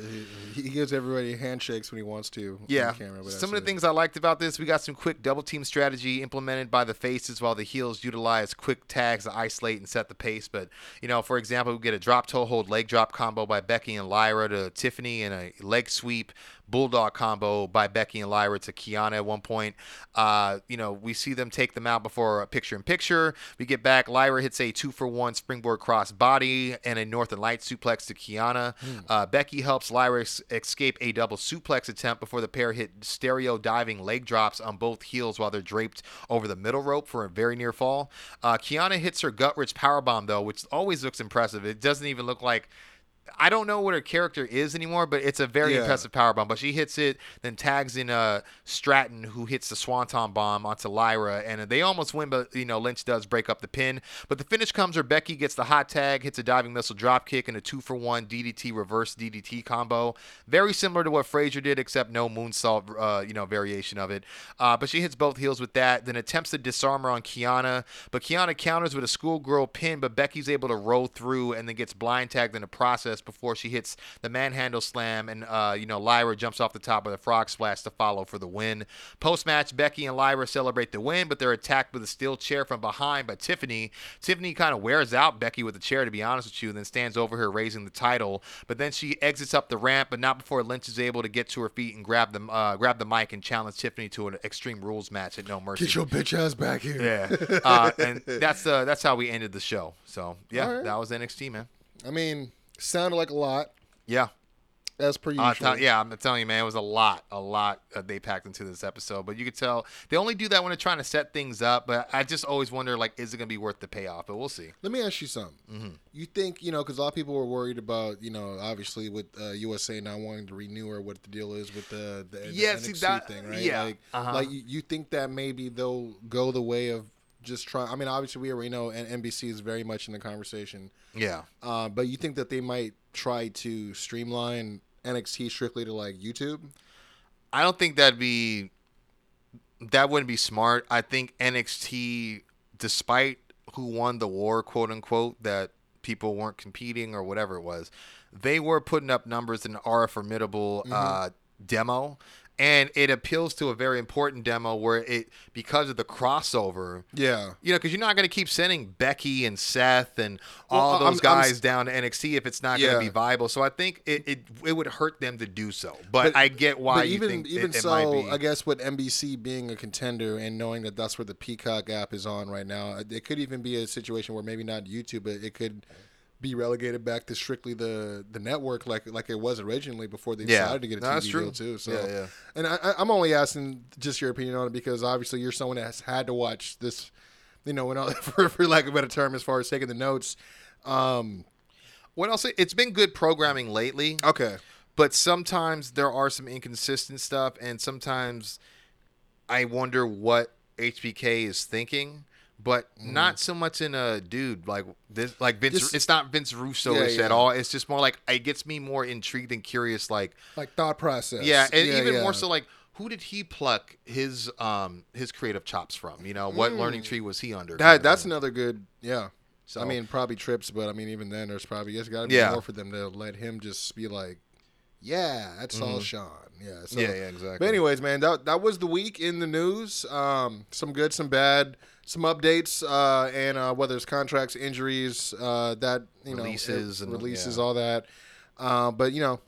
he, he gives everybody handshakes when he wants to. Yeah. camera, Some of the it. things I liked about this, we got some quick double team strategy implemented by the faces while the heels utilize quick tags to isolate and set the pace. But, you know, for example, we get a drop toe hold leg drop combo by Becky and Lyra to Tiffany and a leg sweep bulldog combo by Becky and Lyra to Kiana at one point. Uh, you know, we see them take them out before a picture in picture. We get back. Lyra hits a two for one springboard cross body and a Northern Light suplex to Kiana. Uh, Becky helps Lyra es- escape a double suplex attempt before the pair hit stereo diving leg drops on both heels while they're draped over the middle rope for a very near fall. Uh, Kiana hits her gutwrench powerbomb though, which always looks impressive. It doesn't even look like I don't know what her character is anymore, but it's a very Yeah. impressive power bomb. But she hits it, then tags in uh, Stratton, who hits the Swanton bomb onto Lyra, and they almost win. But you know Lynch does break up the pin. But the finish comes where Becky gets the hot tag, hits a diving missile drop kick, and a two for one DDT reverse DDT combo. Very similar to what Frazer did, except no moonsault, uh, you know, variation of it. Uh, but she hits both heels with that, then attempts to disarm her on Kiana, but Kiana counters with a schoolgirl pin, but Becky's able to roll through and then gets blind tagged in the process before she hits the manhandle slam, and uh, you know Lyra jumps off the top of the frog splash to follow for the win. Post match, Becky and Lyra celebrate the win, but they're attacked with a steel chair from behind by Tiffany. Tiffany kind of wears out Becky with the chair, to be honest with you, and then stands over her raising the title. But then she exits up the ramp, but not before Lynch is able to get to her feet and grab the uh, grab the mic and challenge Tiffany to an Extreme Rules match at No Mercy. Get your bitch ass back here. Yeah, uh, and that's uh, that's how we ended the show. So yeah, right. that was NXT, man. I mean, sounded like a lot Yeah, as per usual. uh, tell- yeah, I'm telling you, man, it was a lot, a lot uh, they packed into this episode. But you could tell they only do that when they're trying to set things up. But I just always wonder, like, is it gonna be worth the payoff? But we'll see. Let me ask you something. Mm-hmm. You think you know because a lot of people were worried about you know obviously with uh, USA not wanting to renew or what the deal is with the the, the Yeah, see, NXT that- thing, right? yeah, Like, uh-huh. like you, you think that maybe they'll go the way of just try. I mean, obviously we already know and NBC is very much in the conversation, Yeah. uh, but you think that they might try to streamline NXT strictly to like YouTube? I don't think that'd be that wouldn't be smart. I think NXT, despite who won the war, quote unquote, that people weren't competing or whatever it was, they were putting up numbers and are a formidable uh, demo. And it appeals to a very important demo where it because of the crossover, Yeah. you know, because you're not going to keep sending Becky and Seth and Well, all I'm- those I'm- guys down to NXT if it's not going to be viable. So I think it, it it would hurt them to do so. But, I get why But you even think even it, it so. I guess with NBC being a contender and knowing that that's where the Peacock app is on right now, uh, it could even be a situation where maybe not YouTube, but it could be relegated back to strictly the the network like like it was originally before they Yeah. decided to get a No, TV deal too. So, Yeah, yeah. and I, I'm only asking just your opinion on it because obviously you're someone that has had to watch this, you know, all- for, for lack of a better term, as far as taking the notes. Um, what else? It's been good programming lately, okay, but sometimes there are some inconsistent stuff, and sometimes I wonder what HBK is thinking. But not so much in a dude like this, like Vince. Mm. It's not Vince Russo-ish Yeah, yeah. at all. It's just more like it gets me more intrigued and curious. Like, like thought process. Yeah, and even yeah. more so, like who did he pluck his um his creative chops from? You know, what learning tree was he under? Mm. That that's another good. Yeah. So- I mean, probably trips, but I mean, even then, there's probably it's got to be more for them to let him just be like, yeah, that's all Shawn. Yeah. So, Mm-hmm. yeah, yeah, exactly. But anyways, man, that that was the week in the news. Um, some good, some bad, some updates, uh, and uh, whether it's contracts, injuries, uh, that you Releases know, and- releases, yeah. all that. Uh, but you know,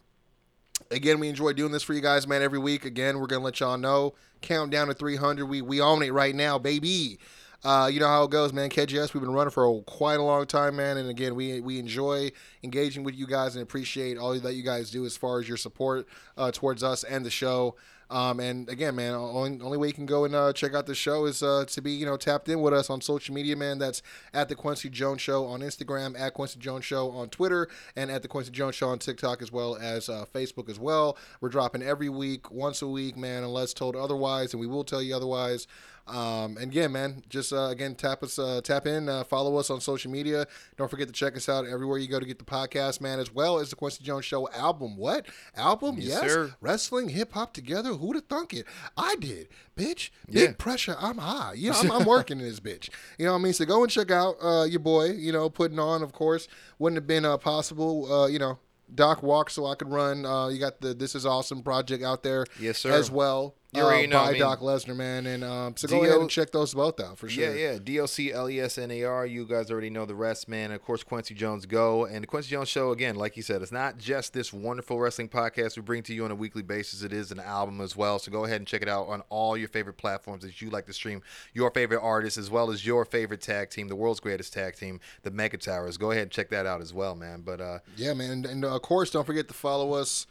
again, we enjoy doing this for you guys, man. Every week, again, we're gonna let y'all know. Countdown to 300. We we own it right now, baby. Uh, you know how it goes, man. KJS, we've been running for a, quite a long time, man. And again, we we enjoy engaging with you guys and appreciate all that you guys do as far as your support uh, towards us and the show. Um, and again, man, only, only way you can go and uh, check out the show is uh, to be, you know, tapped in with us on social media, man. That's at the Quincy Jones Show on Instagram, at Quincy Jones Show on Twitter, and at the Quincy Jones Show on TikTok as well as uh, Facebook as well. We're dropping every week, once a week, man, unless told otherwise, and we will tell you otherwise. Um, and again, man, just uh, again tap us, uh, tap in, uh, follow us on social media. Don't forget to check us out everywhere you go to get the podcast, man, as well as the Quincy Jones Show album. What album? Yes, yes, wrestling, hip hop together. Who'd have thunk it? I did, bitch. Big Yeah. pressure. I'm high. You know, I'm, I'm working in this bitch. You know what I mean? So go and check out uh, your boy. You know, putting on, of course, wouldn't have been uh, possible. Uh, you know. Doc walked so I could run. Uh, you got the This Is Awesome project out there Yes, sir. as well. You uh, already know, by I mean- Doc Lesnar, man. And um, so go D.O. ahead and check those both out for sure. Yeah, yeah. DLC, LES, NAR. You guys already know the rest, man. Of course, Quincy Jones Go. And the Quincy Jones Show, again, like you said, it's not just this wonderful wrestling podcast we bring to you on a weekly basis. It is an album as well. So go ahead and check it out on all your favorite platforms that you like to stream your favorite artists as well as your favorite tag team, the world's greatest tag team, the Mega Towers. Go ahead and check that out as well, man. But uh, Yeah, man. And, and uh, of course, don't forget to follow us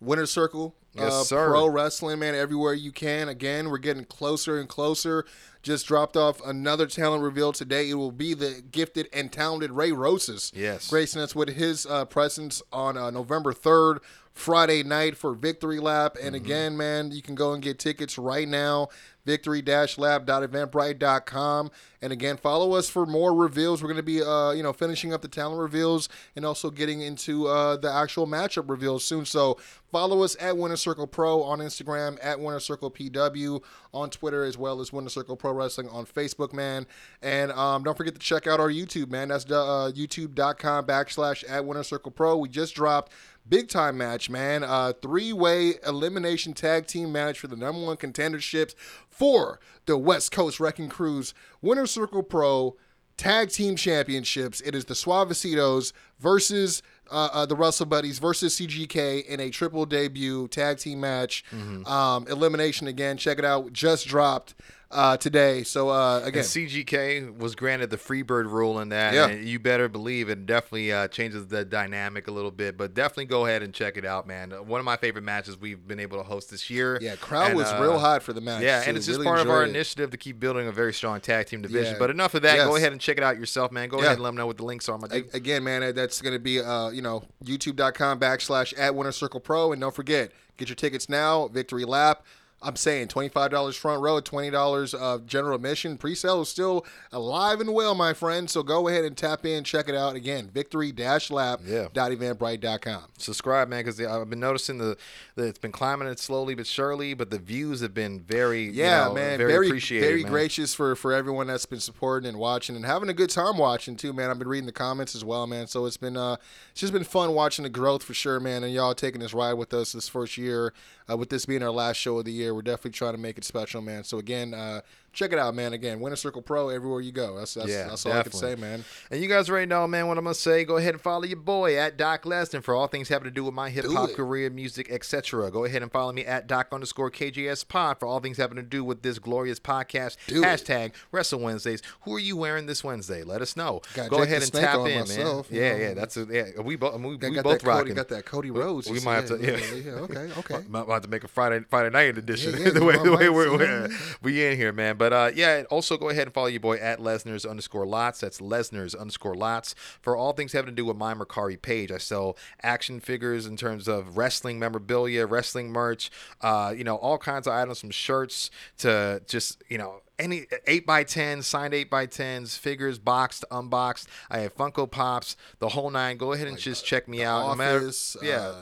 Winner Circle. Yes, uh, sir. Pro wrestling, man, everywhere you can. Again, we're getting closer and closer. Just dropped off another talent reveal today. It will be the gifted and talented Ray Rosas. Yes. gracing us with his uh, presence on uh, November third, Friday night for Victory Lap. And Mm-hmm. again, man, you can go and get tickets right now. Victory-lap.eventbrite.com. And again, follow us for more reveals. We're going to be, uh, you know, finishing up the talent reveals and also getting into uh, the actual matchup reveals soon. So follow us at Winner Circle Pro on Instagram, at Winner Circle PW on Twitter, as well as Winner Circle Pro Wrestling on Facebook, man. And um, don't forget to check out our YouTube, man. That's uh, youtube.com backslash at Winner Circle Pro. We just dropped big time match, man. Uh, Three way elimination tag team match for the number one contenderships for the West Coast Wrecking Crews Winner Circle Pro Tag Team Championships. It is the Suavecitos versus uh, uh, the Russell Buddies versus CGK in a triple debut tag team match. Um, elimination again. Check it out. Just dropped uh, today. So uh, And again, CGK was granted the Freebird rule in that. Yeah. And you better believe it definitely uh, changes the dynamic a little bit. But definitely go ahead and check it out, man. One of my favorite matches we've been able to host this year. yeah, crowd And, was uh, real hot for the match. Yeah, too. and it's just Really part of our it. initiative to keep building a very strong tag team division. Yeah. But enough of that. Go ahead and check it out yourself, man. Go Yeah. ahead and let them know what the links are, my dude. Again, man, that's going to be, uh, you know, youtube.com backslash at Winner Circle Pro. And don't forget, get your tickets now, Victory Lap. I'm saying $25 front row, $20 uh, general admission. Pre-sale is still alive and well, my friend. So go ahead and tap in, check it out. Again, victory-lap.eventbrite.com. Subscribe, man, because I've been noticing the, the it's been climbing it slowly but surely, but the views have been very, you Yeah, know, man. very, Very, appreciated. very man. gracious for for everyone that's been supporting and watching and having a good time watching too, man. I've been reading the comments as well, man. So it's been uh, it's just been fun watching the growth for sure, man. And y'all taking this ride with us this first year, with this being our last show of the year. We're definitely trying to make it special, man. So again, uh, check it out, man. Again, Winner Circle Pro everywhere you go. That's that's, Yeah, that's all I can say, man. And you guys already know, man, what I'm gonna say. Go ahead and follow your boy at Doc Lesnar for all things having to do with my hip hop career, music, etc. Go ahead and follow me at Doc underscore KJS Pod for all things having to do with this glorious podcast. Do it. Hashtag Wrestle Wednesdays. Who are you wearing this Wednesday? Let us know. Gotta Go ahead and tap in, myself, man. Yeah, know. yeah. That's a, yeah. We both we, Got, we got both that Cody, rocking. got that Cody Rhodes. we you might have to- Yeah, yeah, okay, okay. I'm about to make a Friday Friday night edition. Yeah, yeah, the way, the way might- we're, we're we in here, man. But uh, yeah, also go ahead and follow your boy at Lesnar's underscore lots. That's Lesnar's underscore lots for all things having to do with my Mercari page. I sell action figures in terms of wrestling memorabilia, wrestling merch, uh, you know, all kinds of items from shirts to just you know any eight by ten signed eight by tens figures boxed unboxed i have funko pops the whole nine go ahead and just check me out no matter- Office, yeah uh,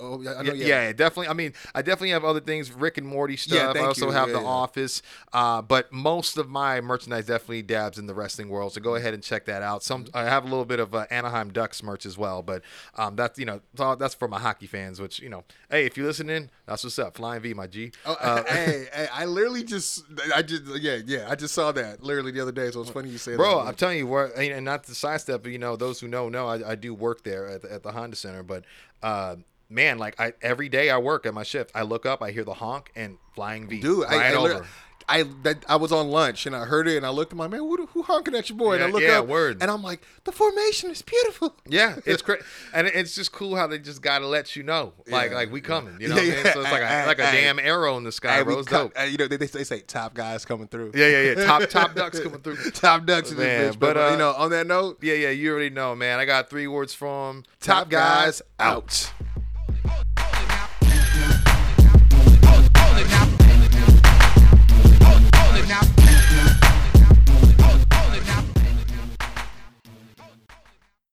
oh, know, yeah, yeah, definitely. I mean, I definitely have other things, Rick and Morty stuff. Yeah, I also you. have Yeah, The yeah. Office, uh, but most of my merchandise definitely dabs in the wrestling world. So go ahead and check that out. Some I have a little bit of uh, Anaheim Ducks merch as well, but um, that's you know that's for my hockey fans. Which you know, hey, if you're listening, that's what's up. Flying V, my G. Oh, Uh, hey, hey, I literally just, I just, yeah, yeah, I just saw that literally the other day. So it's funny you say Bro, that. Bro, I'm telling you, where and not to sidestep, but you know, those who know know, I, I do work there at the, at the Honda Center. But uh, man, like I every day I work at my shift, I look up, I hear the honk and flying V, dude, I, right I, over. I, that, I was on lunch and I heard it and I looked at my man, who, who honking at your boy? and I Yeah, look yeah, up word. and I'm like, the formation is beautiful. Yeah, it's great, and it's just cool how they just gotta let you know, like Yeah, like we yeah. coming, you know. Yeah, I yeah. So it's like a, like a hey, damn arrow in the sky, bro. It's dope. you know, they, they, say top guys coming through. Yeah, yeah, yeah. Top top ducks coming through. top ducks in Man, this bitch. but, But, uh, you know, on that note, Yeah, yeah. You already know, man. I got three words from top guys out.